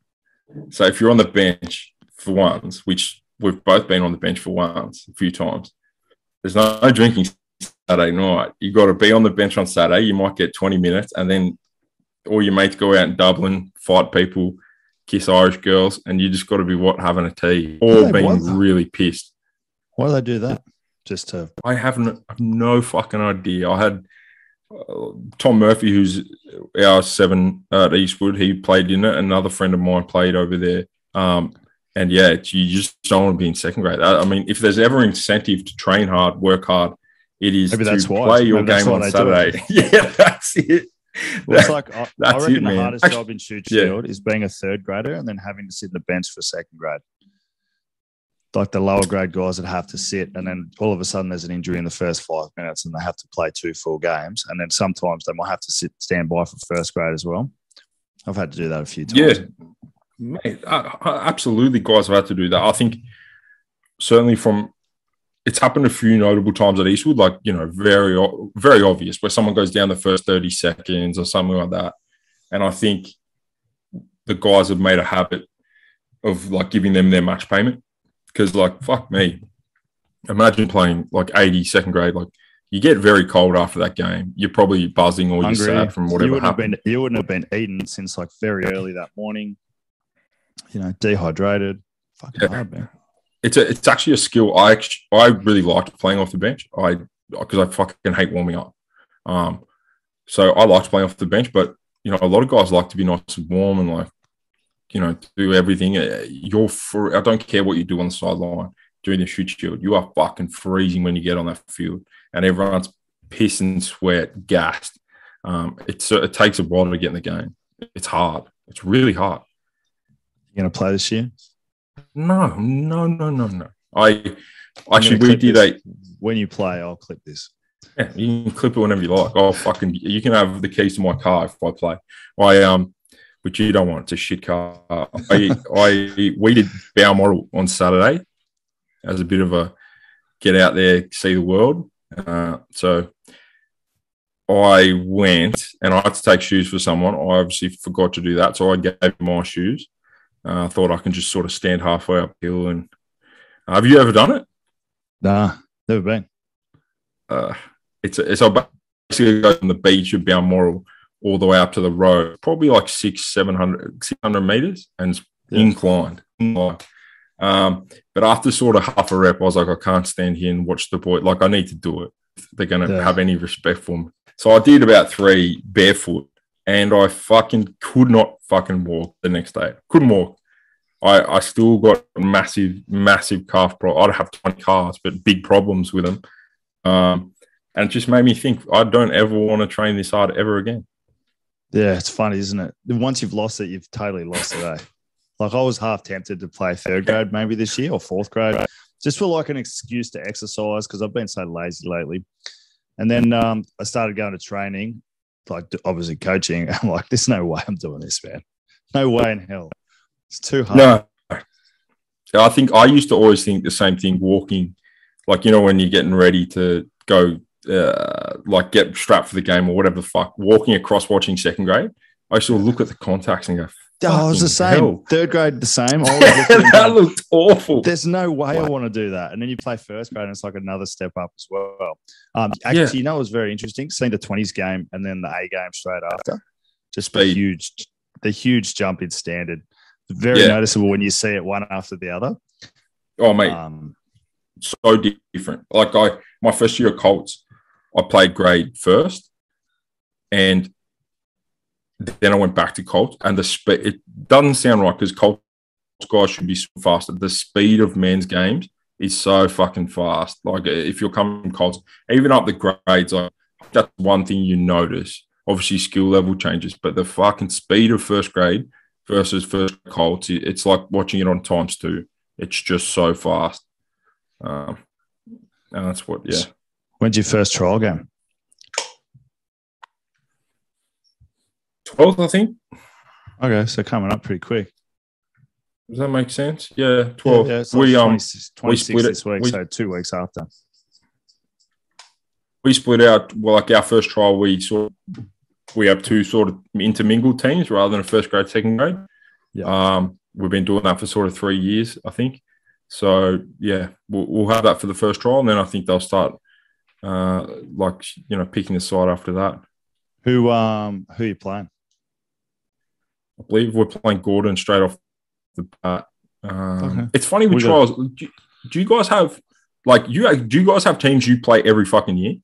So if you're on the bench for once, which we've both been on the bench for once a few times, there's no, no drinking Saturday night. You've got to be on the bench on Saturday. You might get 20 minutes, and then all your mates go out in Dublin, fight people, kiss Irish girls, and you just got to be what having a tea or being really pissed. Why do they do that? Just to, I have no, no fucking idea. I had uh, Tom Murphy, who's our seven at Eastwood. He played in it. Another friend of mine played over there. Um, and yeah, it's, you just don't want to be in second grade. I, I mean, if there's ever incentive to train hard, work hard, it is Maybe to that's why. play your Maybe game on. Saturday. yeah, that's it. Well, it's like, I, I reckon it, the hardest Actu- job in shoot yeah. is being a third grader and then having to sit in the bench for second grade. Like the lower grade guys that have to sit, and then all of a sudden there's an injury in the first five minutes, and they have to play two full games, and then sometimes they might have to sit stand by for first grade as well. I've had to do that a few times. Yeah, mate, uh, uh, absolutely, guys have had to do that. I think certainly from it's happened a few notable times at Eastwood, like you know, very very obvious where someone goes down the first thirty seconds or something like that, and I think the guys have made a habit of like giving them their match payment because like fuck me, imagine playing like 80 second grade like you get very cold after that game. You're probably buzzing or you're sad from whatever you happened. Have been, you wouldn't have been eaten since like very early that morning. You know, dehydrated. Fucking yeah. hard, man. It's a, it's actually a skill. I I really liked playing off the bench. I because I fucking hate warming up. Um, so I liked playing off the bench, but you know, a lot of guys like to be nice and warm and like, you know, do everything. Uh, you're for. I don't care what you do on the sideline during the Shute Shield. You are fucking freezing when you get on that field and everyone's pissing sweat, gassed. Um, it's it takes a while to get in the game. It's hard. It's really hard. You gonna play this year? No, no, no, no, no. I actually we did a when you play, I'll clip this. Yeah, you can clip it whenever you like. Oh fucking you can have the keys to my car if I play. I um but you don't want it. It's a shit car. I I we did Balmoral on Saturday as a bit of a get out there, see the world. Uh, so I went and I had to take shoes for someone. I obviously forgot to do that. So I gave my shoes. Uh, I thought I can just sort of stand halfway uphill. And uh, have you ever done it? Nah, never been. Uh, it's a, it's a basically go from the beach of Balmoral all the way up to the road, probably like six, 700, 600 meters and yeah. inclined. inclined. Um, but after sort of half a rep, I was like, I can't stand here and watch the boy. Like, I need to do it. They're going to yeah. have any respect for me. So I did about three barefoot and I fucking could not fucking walk the next day. Couldn't walk. I, I still got massive, massive calf problem. I'd have 20 calves, but big problems with them. Um, and it just made me think I don't ever want to train this hard ever again. Yeah, it's funny, isn't it? Once you've lost it, you've totally lost it. Eh? Like I was half tempted to play third grade maybe this year or fourth grade, just for like an excuse to exercise because I've been so lazy lately. And then um, I started going to training, like obviously coaching. I'm like, there's no way I'm doing this, man. No way in hell. It's too hard. No. I think I used to always think the same thing walking, like, you know, when you're getting ready to go, uh, like get strapped for the game or whatever the fuck, walking across watching second grade. I used to look at the contacts and go, Oh, I was the same. Hell. Third grade, the same. that looked awful. There's no way wow. I want to do that. And then you play first grade, and it's like another step up as well. Um, actually, yeah. you know, it was very interesting seeing the 20s game and then the A game straight after. Just the huge, the huge jump in standard. Very yeah. noticeable when you see it one after the other. Oh, mate, um, so different. Like I, my first year at Colts, I played grade first, and then I went back to Colts, and the speed it doesn't sound right because Colts guys should be faster. The speed of men's games is so fucking fast. Like if you're coming from Colts, even up the grades, like that's one thing you notice. Obviously, skill level changes, but the fucking speed of first grade versus first Colts, it's like watching it on times two. It's just so fast. Um, and that's what, yeah. When's your first trial game? 12th, I think. Okay, so coming up pretty quick. Does that make sense? Yeah, 12. Yeah, yeah we, um, 26 we split this week, we, so two weeks after. We split out, well, like our first trial, we sort of, we have two sort of intermingled teams rather than a first grade, second grade. Yeah. Um, we've been doing that for sort of three years, I think. So yeah, we'll, we'll have that for the first trial, and then I think they'll start, uh, like you know, picking the side after that. Who um who are you playing? I believe we're playing Gordon straight off the bat. Um, okay. It's funny with we trials. Do, do, you guys have like you? Do you guys have teams you play every fucking year?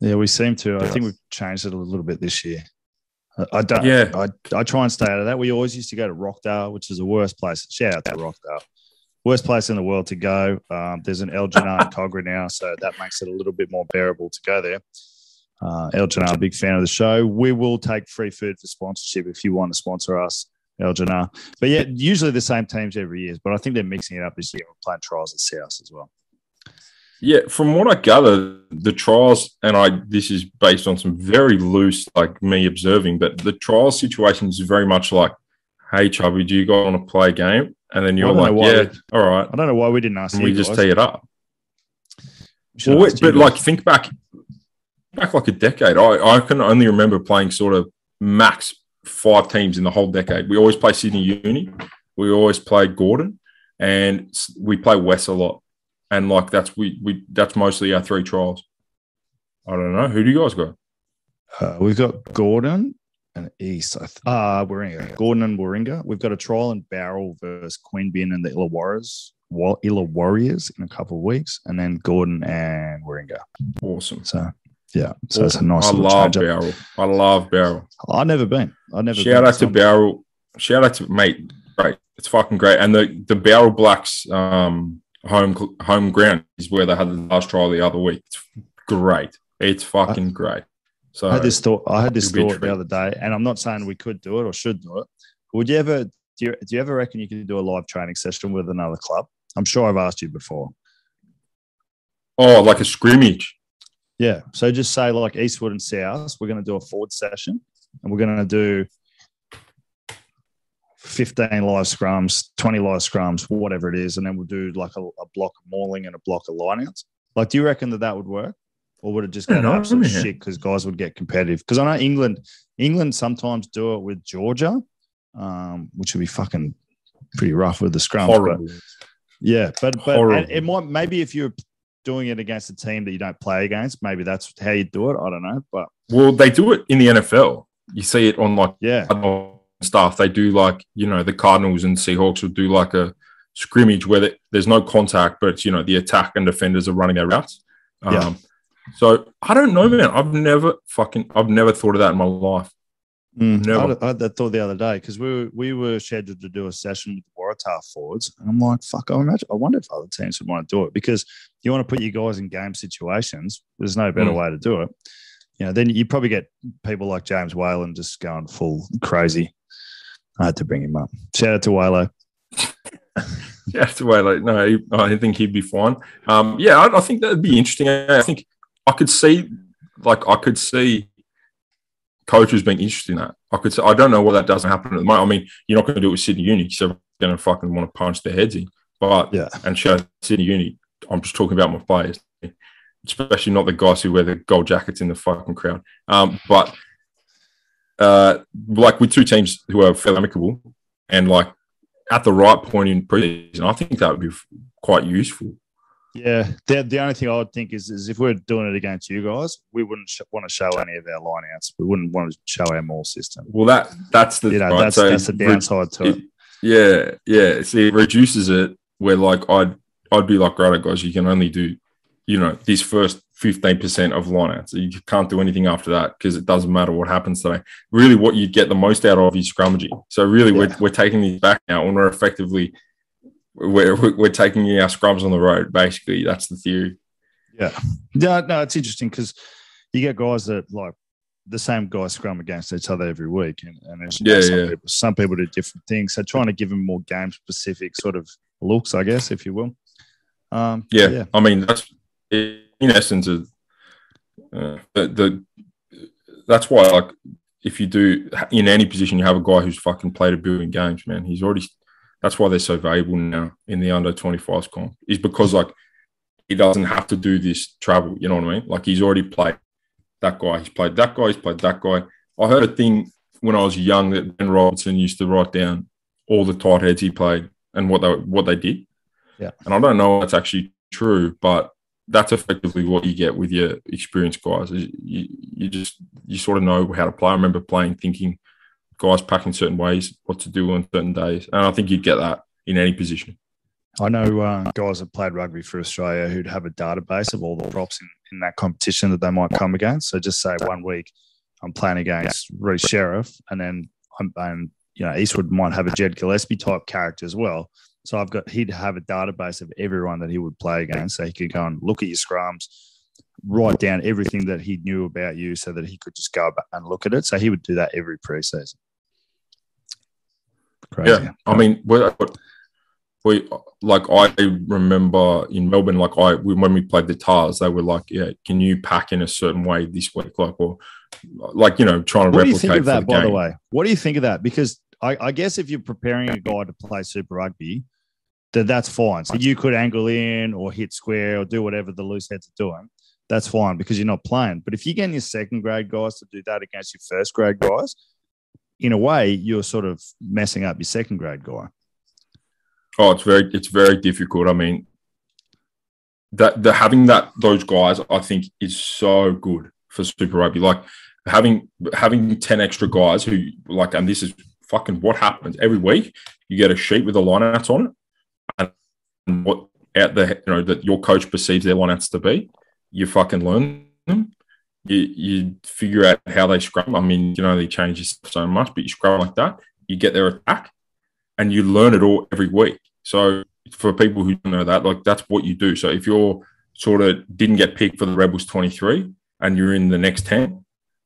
Yeah, we seem to. I think we've changed it a little bit this year. I don't. Yeah, I, I try and stay out of that. We always used to go to Rockdale, which is the worst place. Shout out to Rockdale, worst place in the world to go. Um, there's an Elgin and Kogarah now, so that makes it a little bit more bearable to go there. Uh, Elgin, a big fan of the show. We will take free food for sponsorship if you want to sponsor us, Elgin. But yeah, usually the same teams every year, but I think they're mixing it up this year. We're playing trials at South as well. Yeah, from what I gather, the trials, and I this is based on some very loose, like me observing, but the trial situation is very much like, "Hey, Chubby, do you guys want to play a game?" And then you're like, "Yeah, we, all right." I don't know why we didn't ask. And we just tee it up. Well, but like, think back, back like a decade. I I can only remember playing sort of max five teams in the whole decade. We always play Sydney Uni, we always play Gordon, and we play West a lot and like that's we we that's mostly our three trials. I don't know who do you guys got? Uh, we've got Gordon and East. Ah, uh, Warringah. Gordon and Warringah. We've got a trial in Bowral versus Queanbeyan and the Illawarras. Illawarriors in a couple of weeks, and then Gordon and Warringah. Awesome. So yeah, so it's a nice. I love Bowral. I love Barrel. I've never been. I've never. Shout out to Barrel. Shout out to mate. Great. It's fucking great. And the the Bowral Blacks um home home ground is where they had the last trial the other week. It's great. It's fucking I, great. So I had this thought. I had this thought the other day, and I'm not saying we could do it or should do it. Would you ever? Do you, do you ever reckon you could do a live training session with another club? I'm sure I've asked you before. Oh, like a scrimmage. Yeah. So just say like Eastwood and South, we're going to do a forward session, and we're going to do 15 live scrums, 20 live scrums, whatever it is, and then we'll do like a, a block of mauling and a block of lineouts. Like, do you reckon that that would work, or would it just go to absolute shit because guys would get competitive? Because I know England, England sometimes do it with Georgia, um, which would be fucking pretty rough with the scrum. Horrible. But, yeah, but but it might maybe if you're doing it against a team that you don't play against, maybe that's how you do it. I don't know, but well, they do it in the NFL. You see it on like yeah stuff, they do like, you know, the Cardinals and Seahawks will do like a scrimmage where there's no contact, but, you know, the attack and defenders are running their routes. Um, yeah. So I don't know, man. I've never fucking, I've never thought of that in my life. Mm, never. I, had that thought the other day because we were, we were scheduled to do a session with Waratah forwards. And I'm like, fuck, I imagine, I wonder if other teams would want to do it because you want to put your guys in game situations. There's no better mm. way to do it. You know, then you probably get people like James Whalen just going full crazy. I had to bring him up. Shout out to. Shout out to Wilo. No, he, I think he'd be fine. Um, yeah, I, I think that'd be interesting. I think I could see, like, I could see coaches being interested in that. I could say, I don't know why that doesn't happen at the moment. I mean, you're not going to do it with Sydney Uni, so going to fucking want to punch their heads in. But, yeah. and show Sydney Uni, I'm just talking about my players, especially not the guys who wear the gold jackets in the fucking crowd. Um, but uh, like with two teams who are fairly amicable and like at the right point in preseason, I think that would be quite useful. Yeah, the, the only thing I would think is, is if we're doing it against you guys, we wouldn't sh- want to show any of our lineouts. We wouldn't want to show our maul system. Well, that that's the you know right, that's so that's the downside to it, it. Yeah, yeah. See, it reduces it where like I'd I'd be like, right, guys, you can only do, you know, this first 15% of lineouts. So you can't do anything after that because it doesn't matter what happens today. Really, what you get the most out of is scrummaging. So, really, yeah. we're, we're taking these back now and we're effectively we're, we're taking our scrums on the road. Basically, that's the theory. Yeah. No, no, it's interesting because you get guys that like the same guys scrum against each other every week. And, and yeah, some, yeah. People, some people do different things. So, trying to give them more game specific sort of looks, I guess, if you will. Um, yeah. yeah. I mean, that's in essence, uh, the, the that's why like if you do in any position you have a guy who's fucking played a billion games, man. He's already that's why they're so valuable now in the under 25s comp is because like he doesn't have to do this travel. You know what I mean? Like he's already played that guy. He's played that guy. He's played that guy. I heard a thing when I was young that Ben Robertson used to write down all the tight heads he played and what they what they did. Yeah. And I don't know if that's actually true, but that's effectively what you get with your experienced guys. You, you just you sort of know how to play. I remember playing, thinking guys packing certain ways, what to do on certain days, and I think you'd get that in any position. I know uh, guys that played rugby for Australia who'd have a database of all the props in, in that competition that they might come against. So just say one week I'm playing against Reece Sheriff, and then I'm, and you know Eastwood might have a Jed Gillespie type character as well. So I've got he'd have a database of everyone that he would play against, so he could go and look at your scrums, write down everything that he knew about you, so that he could just go back and look at it. So he would do that every preseason. Crazy. Yeah, I mean, we like I remember in Melbourne, like I when we played the Tahs, they were like, "Yeah, can you pack in a certain way this week?" Like, or like you know, trying to what replicate. do you think of that, the by game. the way? What do you think of that? Because I, I guess if you're preparing a guy to play Super Rugby, then that's fine. So you could angle in or hit square or do whatever the loose heads are doing. That's fine because you're not playing. But if you're getting your second grade guys to do that against your first grade guys, in a way, you're sort of messing up your second grade guy. Oh, it's very it's very difficult. I mean, that the having that those guys, I think, is so good for Super Rugby. Like having having ten extra guys who like, and this is fucking what happens every week. You get a sheet with the lineouts on it, and what out the you know that your coach perceives their lineouts to be. You fucking learn them. You you figure out how they scrum. I mean, you know, they change so much, but you scrum like that. You get their attack, and you learn it all every week. So for people who don't know that, like that's what you do. So if you're sort of didn't get picked for the Rebels 23 and you're in the next 10,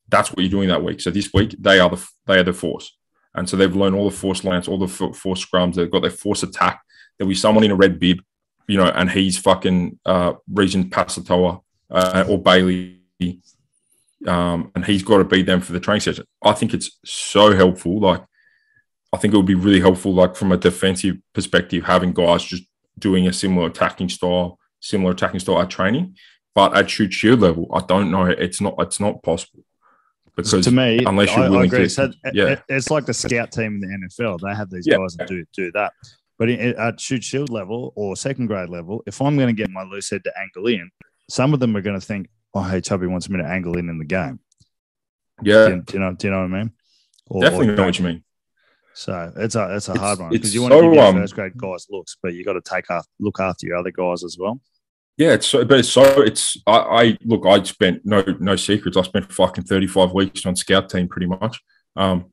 that's what you're doing that week. So this week they are the they are the force, and so they've learned all the force lance, all the force scrums. They've got their force attack. There'll be someone in a red bib, you know, and he's fucking uh, Regent Pasatoa uh, or Bailey. Um, and he's got to be them for the training session. I think it's so helpful. Like I think it would be really helpful, like from a defensive perspective, having guys just doing a similar attacking style, similar attacking style at training. But at Shute Shield level, I don't know. It's not. It's not possible because to me, unless you're I, I willing agree. to, So yeah. it's like the scout team in the NFL. They have these Yeah. guys that do do that. But at Shute Shield level or second grade level, if I'm going to get my loose head to angle in, some of them are going to think, "Oh, hey, Chubby wants me to angle in in the game." yeah, Do, you- do you know? Do you know what I mean? Or- definitely or know what you mean. So it's a it's a It's- hard one because you want to so, give your um, first grade guys looks, but you got to take off, look after your other guys as well. Yeah, it's so, but it's so it's I, I look. I spent no no secrets. I spent fucking thirty five weeks on scout team pretty much, um,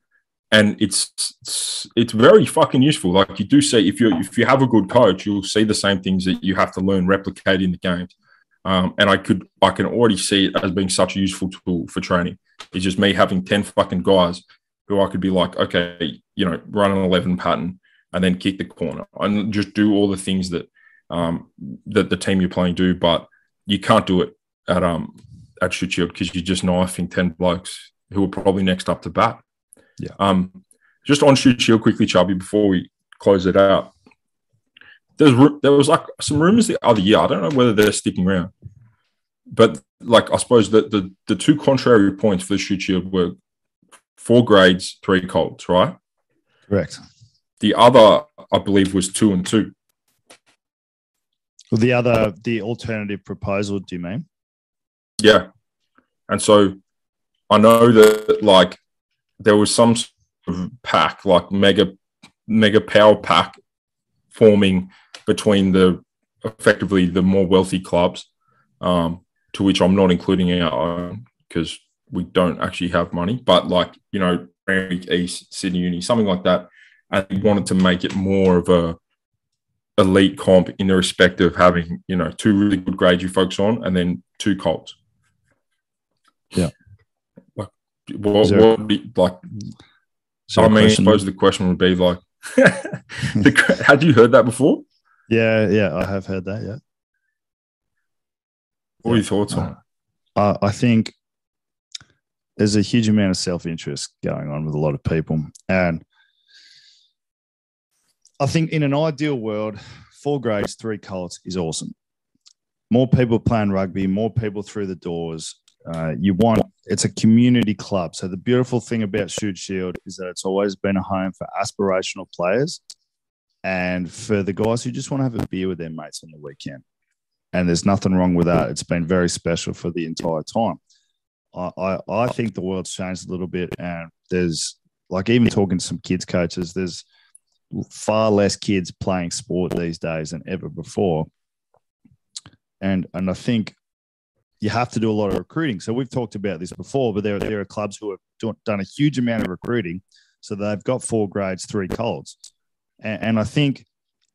and it's, it's it's very fucking useful. Like you do see if you if you have a good coach, you'll see the same things that you have to learn replicate in the games. Um, and I could I can already see it as being such a useful tool for training. It's just me having ten fucking guys who I could be like, okay, you know, run an eleven pattern and then kick the corner and just do all the things that um, that the team you're playing do, but you can't do it at um at Shute Shield because you're just knifing ten blokes who are probably next up to bat. Yeah. Um, just on Shute Shield quickly, Chubby, before we close it out. There's there was like some rumors the other year. I don't know whether they're sticking around, but like I suppose that the the two contrary points for the Shute Shield were four grades, three colts, right? Correct. The other, I believe, was two and two. Well, the other the alternative proposal, do you mean? Yeah. And so I know that like there was some sort of pack, like mega mega power pack forming between the effectively the more wealthy clubs, um, to which I'm not including our own because we don't actually have money, but like, you know, League East, Sydney Uni, something like that. And we wanted to make it more of a elite comp in the respect of having, you know, two really good grades you focus on and then two colts. Yeah. Like, what, there- what would be, like, So I mean, I suppose the question would be like, the, had you heard that before? yeah, yeah, I have heard that. Yeah. What are your thoughts on it? Uh, I think there's a huge amount of self interest going on with a lot of people. And I think in an ideal world, four grades, three colts is awesome. More people playing rugby, more people through the doors. Uh, you want it's a community club. So the beautiful thing about Shute Shield is that it's always been a home for aspirational players and for the guys who just want to have a beer with their mates on the weekend and there's nothing wrong with that. It's been very special for the entire time. I, I, I think the world's changed a little bit, and there's like even talking to some kids coaches, there's far less kids playing sport these days than ever before, and and I think you have to do a lot of recruiting. So we've talked about this before, but there there are clubs who have do, done a huge amount of recruiting, so they've got four grades, three colds, and, and I think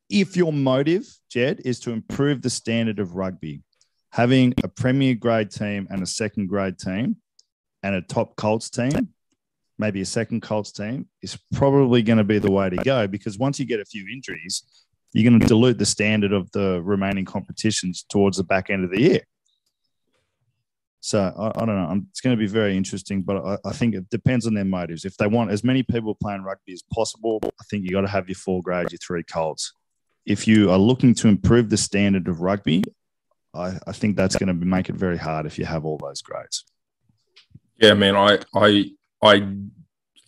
if your motive, Jed, is to improve the standard of rugby, having a premier grade team and a second grade team and a top Colts team, maybe a second Colts team, is probably going to be the way to go because once you get a few injuries, you're going to dilute the standard of the remaining competitions towards the back end of the year. So I, I don't know. It's going to be very interesting, but I, I, think it depends on their motives. If they want as many people playing rugby as possible, I think you got to have your four grades, your three Colts. If you are looking to improve the standard of rugby, I, I think that's going to make it very hard if you have all those grades. Yeah, man. I I I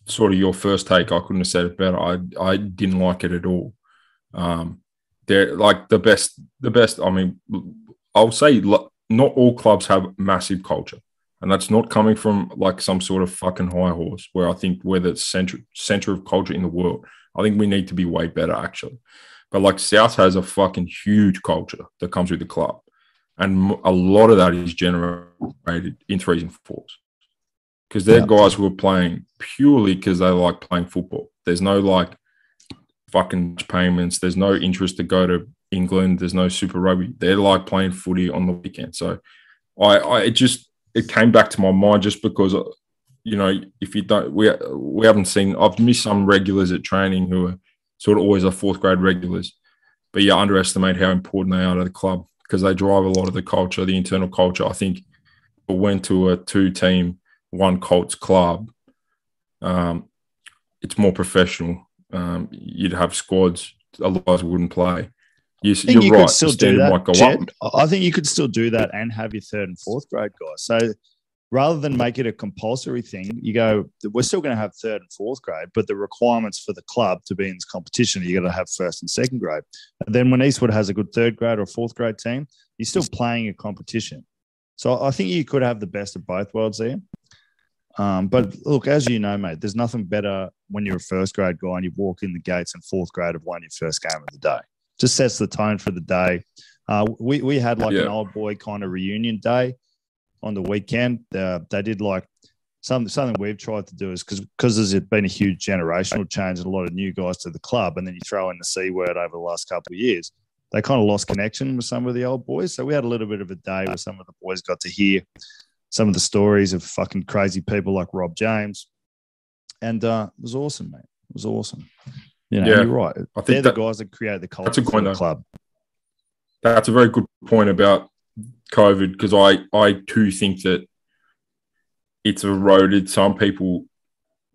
sort of your first take. I couldn't have said it better. I I didn't like it at all. Um, they're like the best. The best. I mean, I'll say not all clubs have massive culture. And that's not coming from like some sort of fucking high horse where I think we're the center center of culture in the world. I think we need to be way better actually. But like South has a fucking huge culture that comes with the club. And a lot of that is generated in threes and fours. Because they're yeah. guys who are playing purely because they like playing football. There's no like fucking payments. There's no interest to go to England. There's no Super Rugby. They're like playing footy on the weekend. So I, I it just it came back to my mind just because uh, you know if you don't we we haven't seen I've missed some regulars at training who are sort of always a fourth grade regulars, but you underestimate how important they are to the club because they drive a lot of the culture, the internal culture. I think we went to a two team one Colts club. Um, it's more professional. Um, you'd have squads, otherwise wouldn't play. You, I think you right. could still do that. I think you could still do that and have your third and fourth grade guys. So rather than make it a compulsory thing, you go, we're still going to have third and fourth grade, but the requirements for the club to be in this competition, you got to have first and second grade. And then when Eastwood has a good third grade or fourth grade team, you're still playing a competition. So I think you could have the best of both worlds there. Um, but look, as you know, mate, there's nothing better when you're a first grade guy and you walk in the gates and fourth grade have won your first game of the day just sets the tone for the day. Uh, we we had like yeah. an old boy kind of reunion day on the weekend. Uh, they did like something something we've tried to do is because because there's been a huge generational change and a lot of new guys to the club, and then you throw in the c word over the last couple of years. They kind of lost connection with some of the old boys. So we had a little bit of a day where some of the boys got to hear some of the stories of fucking crazy people like Rob James. And uh, it was awesome, mate. It was awesome. You know, yeah, you're right. I think they're that, the guys that create the culture that's a the club. That's a very good point about COVID because I I too think that it's eroded some people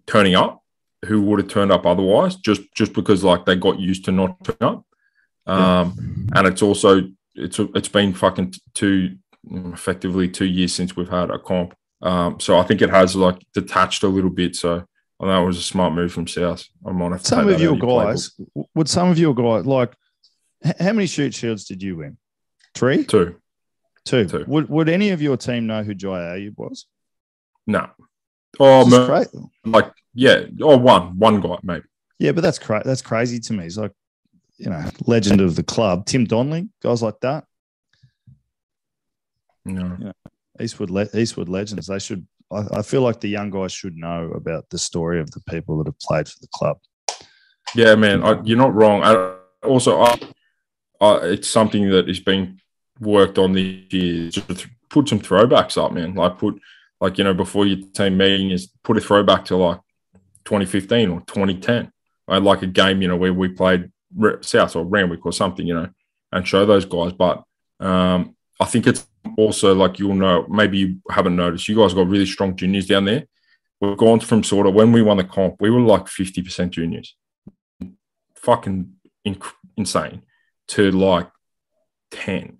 turning up who would have turned up otherwise just just because like they got used to not turning up. Um, and it's also it's it's been fucking two effectively two years since we've had a comp. Um, so I think it has like detached a little bit. So well, that was a smart move from South. I might have some of your guys. Would some of your guys like? How many Shute Shields did you win? Three. Two. Two. Two. Would Would any of your team know who Jai Ayub was? No. Oh, man, like yeah. Or one, one guy maybe. Yeah, but that's cra- that's crazy to me. It's like, you know, legend of the club. Tim Donnelly, guys like that. No. Yeah. Eastwood le- Eastwood legends. They should I, I, feel like the young guys should know about the story of the people that have played for the club. Yeah, man, I, you're not wrong. I, also, I, it's something that is being worked on this year. Just put some throwbacks up, man. Like put, like you know, before your team meeting is put a throwback to like 2015 or 2010. I had like a game, you know, where we played South or Randwick or something, you know, and show those guys. But um, I think it's also like you'll know, maybe you haven't noticed, you guys got really strong juniors down there. We've gone from sort of when we won the comp, we were like 50% juniors. Fucking inc- insane to like 10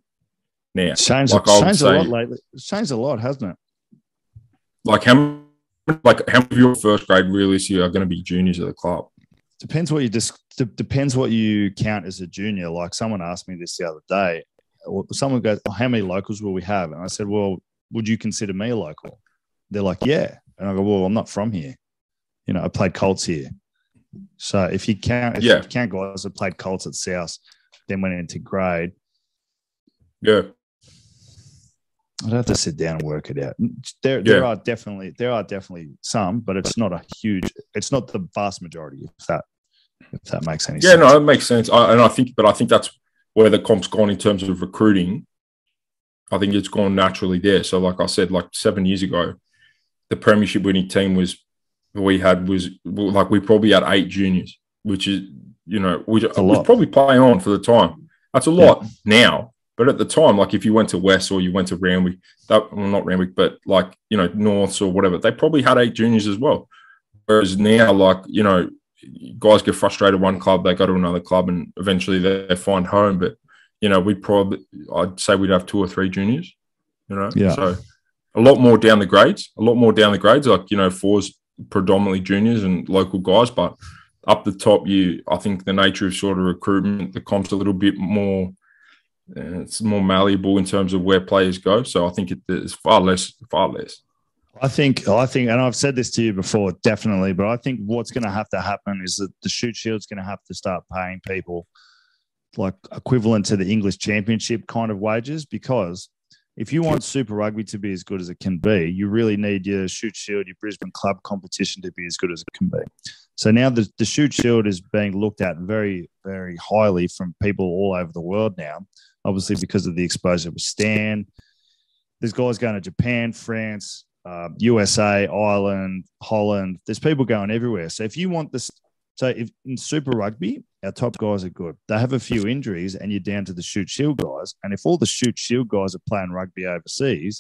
now. It's changed, like changed say, a lot lately. It's changed a lot, hasn't it? Like how like how many of your first grade realistically are going to be juniors at the club? Depends what you just depends what you count as a junior. Like someone asked me this the other day, someone goes, oh, "How many locals will we have?" And I said, "Well, would you consider me a local?" They're like, "Yeah," and I go, "Well, I'm not from here. You know, I played Colts here. So if you count, if yeah. you count guys that played Colts at South, then went into grade, yeah." I'd have to sit down and work it out. There, yeah. there are definitely there are definitely some, but it's not a huge. It's not the vast majority. If that if that makes any yeah, sense. Yeah, no, it makes sense. I, and I think, but I think that's where the comp's gone in terms of recruiting, I think it's gone naturally there. So, like I said, like seven years ago, the premiership winning team was we had was like we probably had eight juniors, which is you know, we was probably playing on for the time. That's a lot now. But at the time, like if you went to West or you went to Randwick, that well, not Randwick, but like you know Norths or whatever, they probably had eight juniors as well. Whereas now, like you know, guys get frustrated one club, they go to another club, and eventually they, they find home. But you know, we'd probably I'd say we'd have two or three juniors. You know, Yeah. So a lot more down the grades, a lot more down the grades. Like you know, fours predominantly juniors and local guys, but up the top, you I think the nature of sort of recruitment, the comp's a little bit more. It's more malleable in terms of where players go, so I think it is far less, far less. I think, I think, and I've said this to you before, definitely, but I think what's going to have to happen is that the Shute Shield's going to have to start paying people like equivalent to the English Championship kind of wages because if you want Super Rugby to be as good as it can be, you really need your Shute Shield, your Brisbane club competition to be as good as it can be. So now the, the Shute Shield is being looked at very, very highly from people all over the world now, obviously because of the exposure with Stan. There's guys going to Japan, France, uh, USA, Ireland, Holland. There's people going everywhere. So if you want this, so if in Super Rugby, our top guys are good. They have a few injuries, and you're down to the Shute Shield guys. And if all the Shute Shield guys are playing rugby overseas,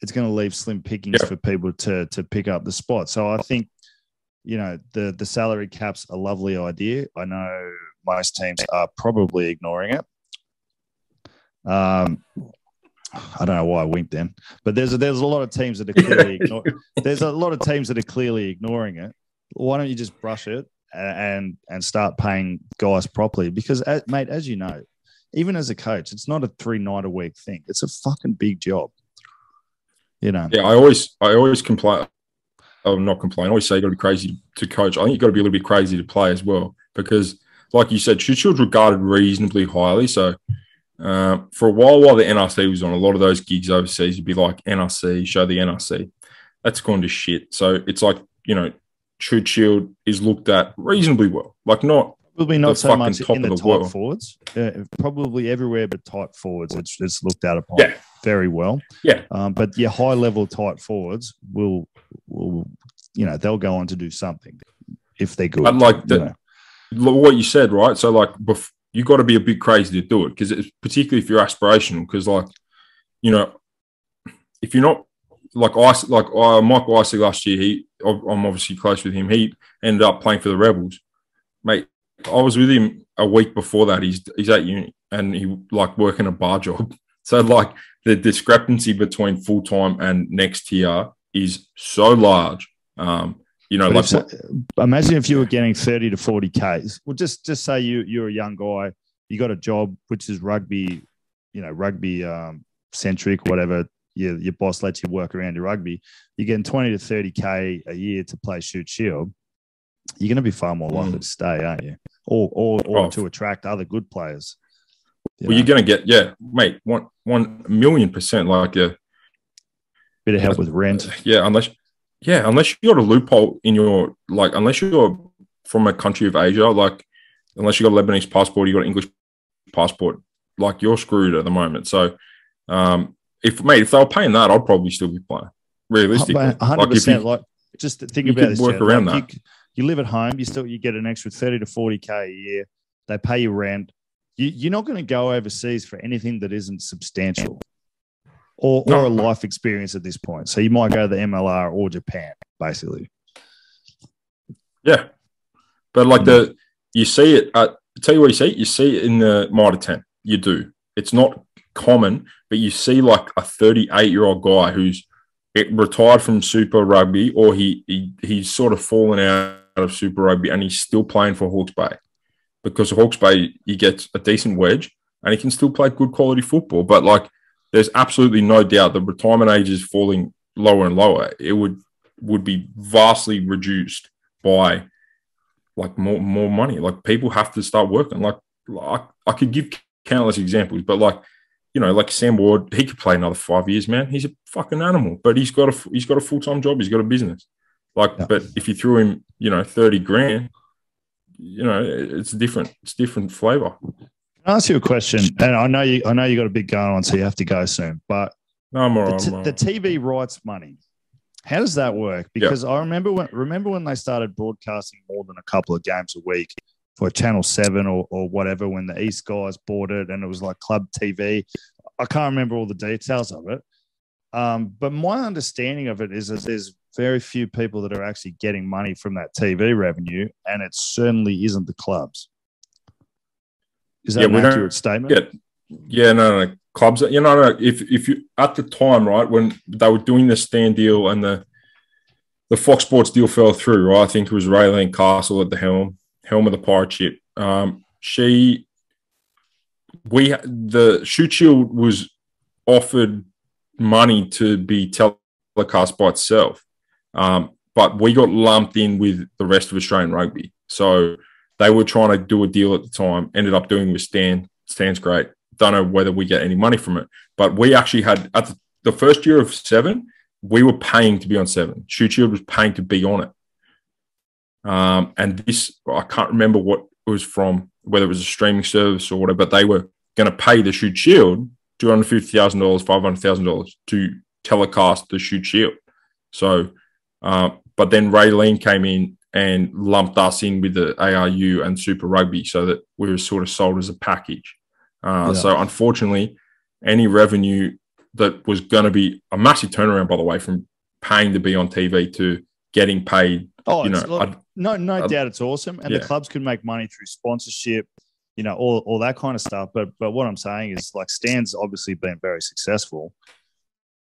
it's going to leave slim pickings Yeah. for people to to pick up the spot. So I think, you know, the the salary cap's a lovely idea. I know most teams are probably ignoring it. Um, I don't know why I winked then, but there's a, there's a lot of teams that are clearly ignore, there's a lot of teams that are clearly ignoring it. Why don't you just brush it and and start paying guys properly? Because as, mate, as you know, even as a coach, it's not a three night a week thing. It's a fucking big job. You know, Yeah, I always, I always complain. I'm not complaining. I always say you got to be crazy to coach. I think you got to be a little bit crazy to play as well because, like you said, Shield's regarded reasonably highly. So, uh, for a while, while the NRC was on, a lot of those gigs overseas, you'd be like NRC, show the NRC. That's gone to shit. So it's like you know, Shute Shield is looked at reasonably well. Like not probably not the so much top in the of the tight world. forwards. Uh, probably everywhere but tight forwards. It's it's looked at upon Yeah. very well. Yeah. Um, but your high level tight forwards will will you know they'll go on to do something if they're good. But, like, you know. What you said, right? So like, bef- you got to be a bit crazy to do it because it's particularly if you're aspirational. Because like, you know, if you're not like Ice, like uh, Michael last year, he I'm obviously close with him. He ended up playing for the Rebels, mate. I was with him a week before that. He's he's at uni and he like working a bar job. So like the discrepancy between full time and next year is so large. Um, you know, like if imagine if you were getting 30 to 40 Ks. Well, just just say you you're a young guy, you got a job which is rugby, you know, rugby um, centric, whatever. Your, your boss lets you work around your rugby. You're getting 20 to 30 K a year to play Shute Shield. You're going to be far more likely Mm. to stay, aren't you? Or or, or Oh. to attract other good players. You Well, know, you're going to get, yeah, mate, one one million percent. Like, yeah, bit of help with rent. yeah, unless, yeah, unless you got a loophole in your, like, unless you're from a country of Asia, like, unless you got a Lebanese passport, you got an English passport, like, you're screwed at the moment. So, um, if mate, if they were paying that, I'd probably still be playing. Realistically, But like, 100%. Like, just think about this. work around Like, You, you live at home, you still you get an extra 30 to 40K a year. They pay you rent. You, you're not going to go overseas for anything that isn't substantial or, or a life experience at this point. So you might go to the MLR or Japan, basically. Yeah, but like Mm. the you see it. At, tell you what you see. You see it in the Mitre Ten. You do. It's not common, but you see like a 38 year old guy who's it retired from Super Rugby, or he, he he's sort of fallen out of Super Rugby, and he's still playing for Hawke's Bay because Hawke's Bay he gets a decent wedge, and he can still play good quality football. But like, there's absolutely no doubt the retirement age is falling lower and lower. It would would be vastly reduced by like more more money. Like people have to start working. Like, like I could give countless examples, but like you know, like Sam Ward, he could play another five years, man. He's a fucking animal, but he's got a he's got a full time job. He's got a business. Like, Yeah. but if you threw him, you know, thirty grand, you know, it's different. It's different flavor. Can I ask you a question? And I know you I know you got a big going on, so you have to go soon. But No, the, right. t- I'm all the. TV rights money How does that work? Because I remember when remember when they started broadcasting more than a couple of games a week for Channel Seven or, or whatever when the East guys bought it and it was like club TV. I can't remember all the details of it. Um, but my understanding of it is that there's very few people that are actually getting money from that TV revenue, and it certainly isn't the clubs. Is that Yeah, an we don't accurate statement? Yeah, yeah, no, no, clubs. You know, no, if if you at the time, right, when they were doing the Stan deal and the the Fox Sports deal fell through, right? I think it was Raelene Castle at the helm, helm of the pirate ship. Um, she, we, the Shute Shield was offered money to be telecast by itself, um, but we got lumped in with the rest of Australian rugby. So they were trying to do a deal at the time. Ended up doing with Stan. Stan's great. Don't know whether we get any money from it, but we actually had at the, first year of seven, we were paying to be on seven. Shute Shield was paying to be on it. Um, and this, I can't remember what it was from, whether it was a streaming service or whatever, but they were going to pay the Shute Shield $250,000, $500,000 to telecast the Shute Shield. So, uh, but then Raelene came in and lumped us in with the ARU and Super Rugby so that we were sort of sold as a package. Uh, Yeah. So, unfortunately, any revenue that was going to be a massive turnaround, by the way, from paying to be on TV to getting paid. Oh, You know, look, no, no I'd- doubt it's awesome, and Yeah. the clubs can make money through sponsorship, you know, all, all that kind of stuff. But but what I'm saying is, like, Stan's obviously been very successful.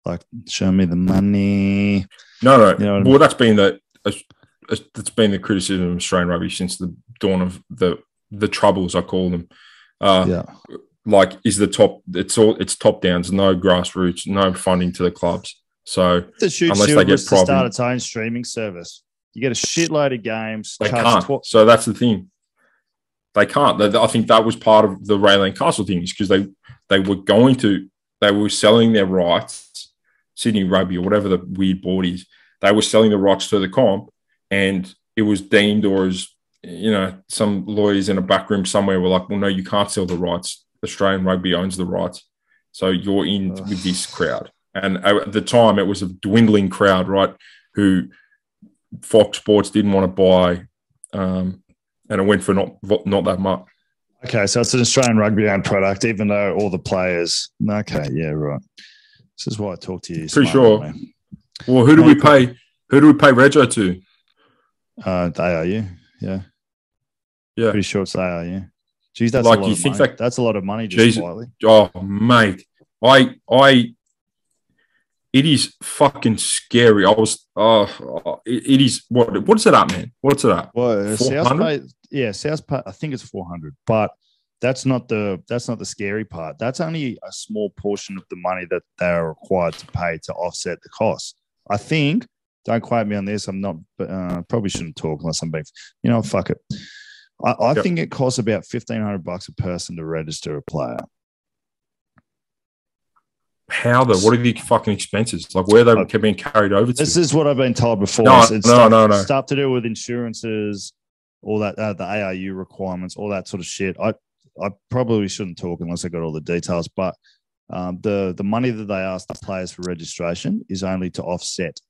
Like, show me the money. No, no. You know what I well, mean? that's been the that's been the criticism of Australian rugby since the dawn of the the troubles. I call them. Uh, Yeah, Like, is the top? It's all it's top downs, no grassroots, no funding to the clubs. So the Unless they get was start its own streaming service. You get a shitload of games. they can't. tw- so that's the thing. They can't. They- I think that was part of the Raelene Castle thing, is because they they were going to they were selling their rights, Sydney Rugby or whatever the weird board is. They were selling the rights to the comp, and it was deemed or as you know some lawyers in a back room somewhere were like, well, no, you can't sell the rights. Australian Rugby owns the rights, so you're in Ugh. with this crowd. And at the time, it was a dwindling crowd, right? Who Fox Sports didn't want to buy, um, and it went for not not that much. Okay, so it's an Australian rugby owned product, even though all the players. Okay, yeah, right. This is why I talk to you. Pretty sure. Well, who do we pay? Who do we pay Rego to? Uh, they are you. Yeah. Yeah. Pretty sure it's they are you. Geez, that's Like, a lot you of think money. that- that's a lot of money just slightly. Oh, mate, I I. It is fucking scary. I was. Oh, it, it is. What? What's it at, man? What's it at? Well, uh, South 400? Pay, yeah, South Pay, I think it's 400, but that's not the that's not the scary part. That's only a small portion of the money that they are required to pay to offset the cost. I think. Don't quote me on this. I'm not. Uh, probably shouldn't talk unless I'm being. You know, fuck it. I, I Yep. think it costs about fifteen hundred bucks a person to register a player. How the? What are the fucking expenses? Like where are they being carried over to? This is what I've been told before. No, It's- it's no, stuff, no, no. Stuff to do with insurances, all that, uh, the ARU requirements, all that sort of shit. I, I probably shouldn't talk unless I got all the details. But um, the the money that they ask the players for registration is only to offset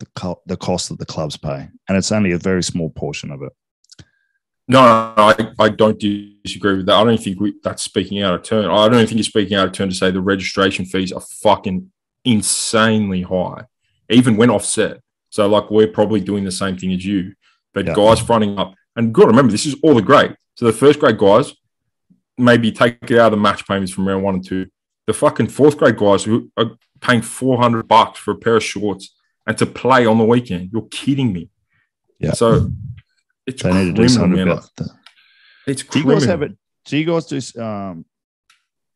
the co- the cost that the clubs pay, and it's only a very small portion of it. No, I, I don't disagree with that. I don't think we, that's speaking out of turn. I don't think you're speaking out of turn to say the registration fees are fucking insanely high, even when offset. So, like, we're probably doing the same thing as you, but Yeah. guys fronting up, and got to remember, this is all the grade. So, the first grade guys maybe take it out of the match payments from round one and two. The fucking fourth grade guys who are paying 400 bucks for a pair of shorts and to play on the weekend. You're kidding me. Yeah. So, it's They need to do something man. about that. It's Do you guys have it? Do you guys do? Um,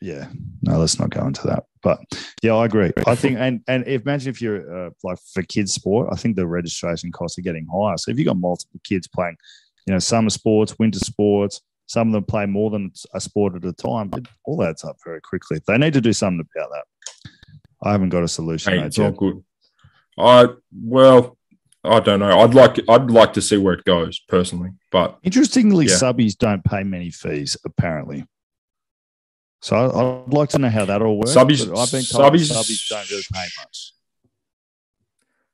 yeah, no, let's not go into that. But yeah, I agree. I think, and and if, imagine if you're uh, like for kids sport, I think the registration costs are getting higher. So if you've got multiple kids playing, you know, summer sports, winter sports, some of them play more than a sport at a time. It all adds up very quickly. They need to do something about that. I haven't got a solution. Hey, it's yet. not good. I well, I don't know. I'd like I'd like to see where it goes personally, but Interestingly, Yeah. subbies don't pay many fees, apparently. So I- I'd like to know how that all works. Subbies- I've been told subbies- subbies don't really pay much.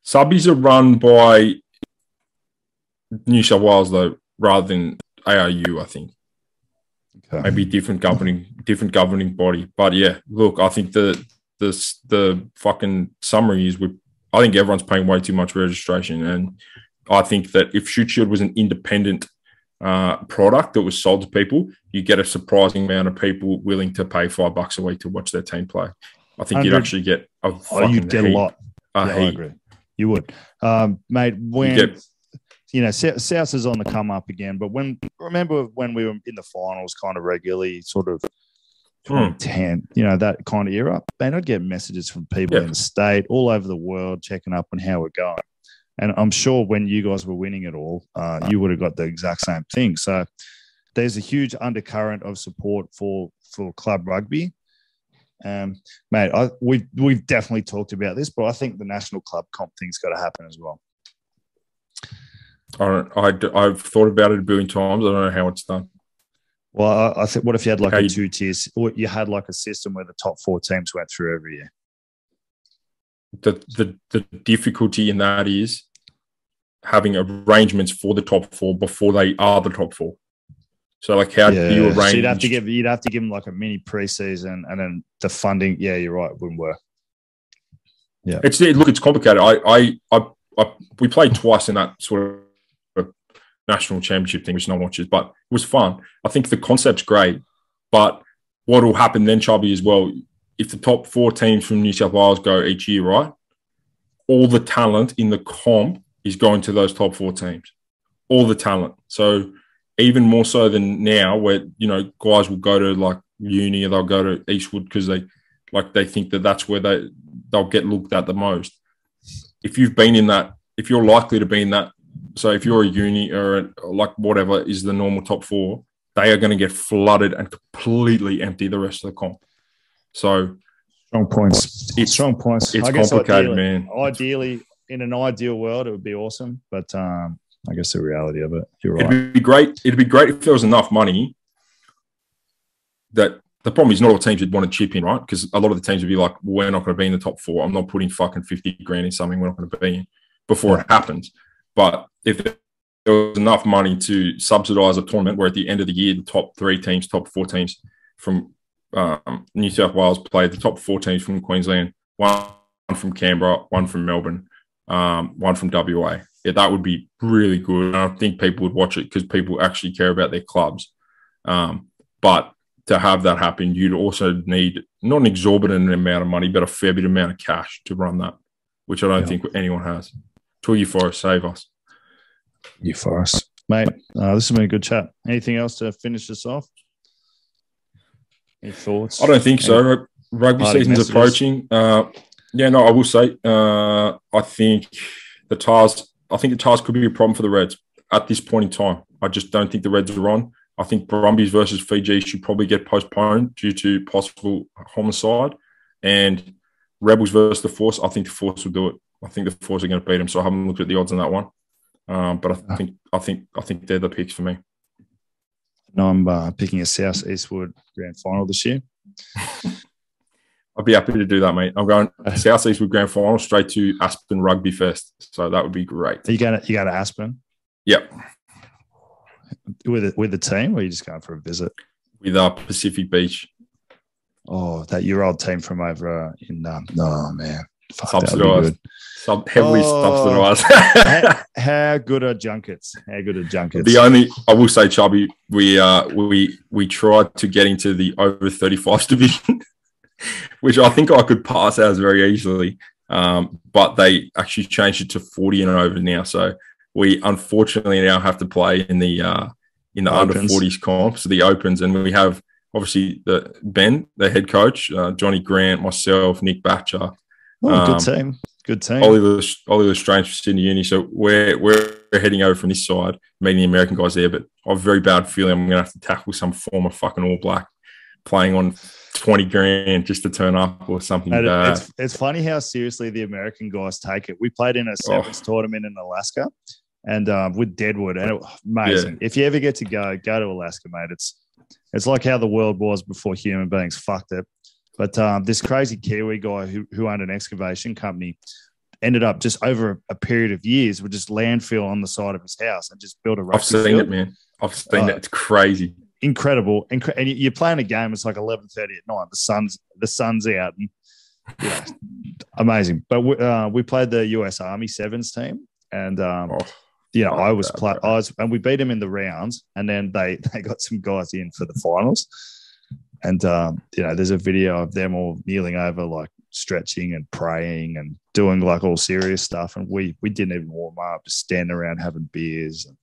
Subbies are run by New South Wales though, rather than ARU. I think okay. maybe different governing different governing body. But yeah, look, I think the the the fucking summary is we. I think everyone's paying way too much registration, and I think that if Shute Shield was an independent uh, product that was sold to people, you get a surprising amount of people willing to pay five bucks a week to watch their team play. I think you'd actually get a oh, you'd get heat, a lot. A yeah, I agree. You would, um, mate. When you, get, you know South is on the come up again, but when remember when we were in the finals, kind of regularly, sort of 2010, hmm. you know that kind of era. Man, I'd get messages from people in the state, all over the world, checking up on how we're going. And I'm sure when you guys were winning it all, uh, you would have got the exact same thing. So there's a huge undercurrent of support for for club rugby. Um, mate, I, we've we've definitely talked about this, but I think the national club comp thing's got to happen as well. I I, I've thought about it a billion times. I don't know how it's done. Well, I, I think what if you had like a two tiers, or you had like a system where the top four teams went through every year? the, the the difficulty in that is having arrangements for the top four before they are the top four. So like how yeah. do you arrange? So you'd have to give you'd have to give them like a mini preseason and then the funding. Yeah, you're right. Wouldn't work. Yeah, it's look, it's complicated. I I I, I we played twice in that sort of national championship thing, which no one watches, but it was fun. I think the concept's great, but what will happen then, Chubby, as well? if the top four teams from New South Wales go each year, right? All the talent in the comp is going to those top four teams. All the talent. So even more so than now, where you know guys will go to like uni or they'll go to Eastwood because they like they think that that's where they they'll get looked at the most. If you've been in that, if you're likely to be in that, so if you're a uni or like whatever is the normal top four, they are going to get flooded and completely empty the rest of the comp. So strong points. It's strong points. It's complicated, ideally, man. Ideally, in an ideal world, it would be awesome, but um, I guess the reality of it, you're right. It'd be great. It'd be great if there was enough money. That the problem is not all teams would want to chip in, right? Because a lot of the teams would be like, "We're not going to be in the top four. I'm not putting fucking fifty grand in something we're not going to be in before it happens." But if there was enough money to subsidize a tournament where at the end of the year, the top three teams, top four teams from um, New South Wales played the top four teams from Queensland, one from Canberra, one from Melbourne, um, one from WA. Yeah, that would be really good. And I think people would watch it because people actually care about their clubs. Um, but to have that happen, you'd also need not an exorbitant amount of money, but a fair bit amount of cash to run that, which I don't yeah. think anyone has. Till you for us, save us. You for us, mate. Uh, this has been a good chat. Anything else to finish this off? Any thoughts? I don't think so. Rugby season's messages? approaching. Uh, yeah, no, I will say. Uh, I think the Tahs. I think the Tahs could be a problem for the Reds at this point in time. I just don't think the Reds are on. I think Brumbies versus Fiji should probably get postponed due to possible homicide. And Rebels versus the Force, I think the Force will do it. I think the Force are going to beat them. So I haven't looked at the odds on that one, um, but I ah. think I think I think they're the picks for me. No, I'm uh, picking a South Eastwood grand final this year. I'd be happy to do that, mate. I'm going South Eastwood grand final straight to Aspen Rugby Fest, so that would be great. Are you going to you go to Aspen? Yep. With with the team, or are you just going for a visit? With uh, Pacific Beach. Oh, that your old team from over uh, in um, oh man, Fuck, subsidized, Sub, heavily oh, subsidized. how, how, good are junkets? How good are junkets? The only I will say, Chubby, we uh we we tried to get into the over 35s division, which I think I could pass as very easily. Um, but they actually changed it to 40 and over now. So we unfortunately now have to play in the uh in the opens. under 40s comps, so the opens, and we have obviously the Ben, the head coach, uh, Johnny Grant, myself, Nick Batcher, Oh, um, good team. Good team. Oliver, Oliver Strange for Sydney Uni. So we're, we're heading over from this side, meeting the American guys there. But I have a very bad feeling I'm going to have to tackle some former fucking All Black playing on 20 grand just to turn up or something It's, it's funny how seriously the American guys take it. We played in a sevens oh. tournament in Alaska and um, with Deadwood, and it was amazing. Yeah. If you ever get to go, go to Alaska, mate. It's it's like how the world was before human beings fucked it. But um, this crazy Kiwi guy who, who owned an excavation company, ended up just over a period of years would just landfill on the side of his house and just build a rugby I've seen field. it, man. I've seen Uh, it. It's crazy. incredible. Incre- and you- you're playing a game. It's like eleven thirty at night. The sun's the sun's out. And, know, amazing. But we, uh, we played the U.S. Army Sevens team, and um, Oh, you know I was play. I was, and we beat them in the rounds, and then they they got some guys in for the finals. And um, you know, there's a video of them all kneeling over, like stretching and praying and doing like all serious stuff. And we we didn't even warm up, just standing around having beers. And,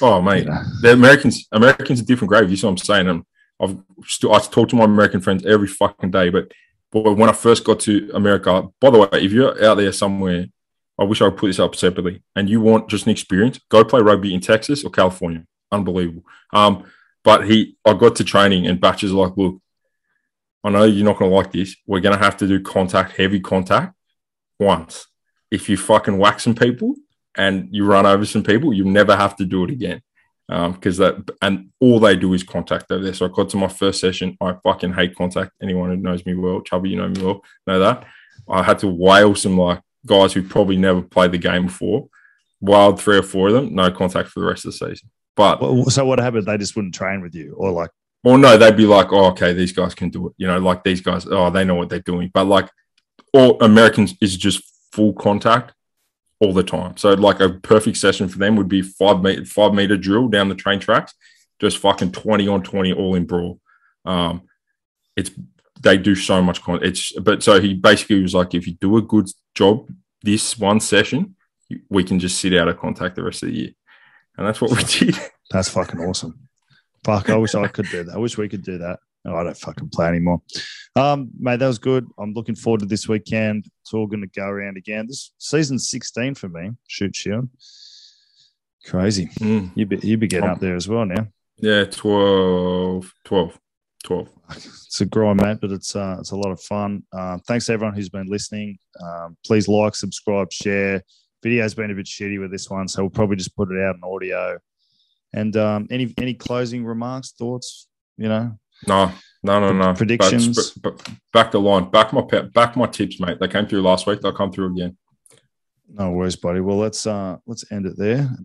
oh, mate. you know, The Americans, Americans are different grave. You see what I'm saying? And I've still, I talk to my American friends every fucking day. But, but when I first got to America, by the way, if you're out there somewhere, I wish I would put this up separately, and you want just an experience, go play rugby in Texas or California. Unbelievable. Um, but he, I got to training, and batches like, look, I know you're not going to like this. We're going to have to do contact, heavy contact once. If you fucking whack some people and you run over some people, you never have to do it again um, because that and all they do is contact over there. So I got to my first session. I fucking hate contact. Anyone who knows me well, Chubby, you know me well, know that. I had to whale some like guys who probably never played the game before. Wild three or four of them, no contact for the rest of the season. But so what happened? They just wouldn't train with you, or like or no, they'd be like, oh, okay, these guys can do it. You know, like these guys, oh, they know what they're doing. But like all Americans is just full contact all the time. So like a perfect session for them would be five meter five meter drill down the train tracks, just fucking 20 on 20 all in brawl. Um it's they do so much con it's but so he basically was like, if you do a good job this one session, we can just sit out of contact the rest of the year. And that's what we did. That's fucking awesome. Fuck, I wish I could do that. I wish we could do that. No, I don't fucking play anymore. Um, mate, that was good. I'm looking forward to this weekend. It's all going to go around again. This season's 16 for me. Shute, shield. Crazy. Mm. You be you be getting up there as well now. Yeah, 12, 12, 12. It's a grind, mate, but it's uh, it's a lot of fun. Um, thanks to everyone who's been listening. Um, please like, subscribe, share. Video's been a bit shitty with this one, so we'll probably just put it out in audio. And um, any any closing remarks, thoughts? You know, No, no, no, no. Predictions? But, but back the line, back my back my tips, mate. They came through last week. They'll come through again. No worries, buddy. Well, let's uh let's end it there.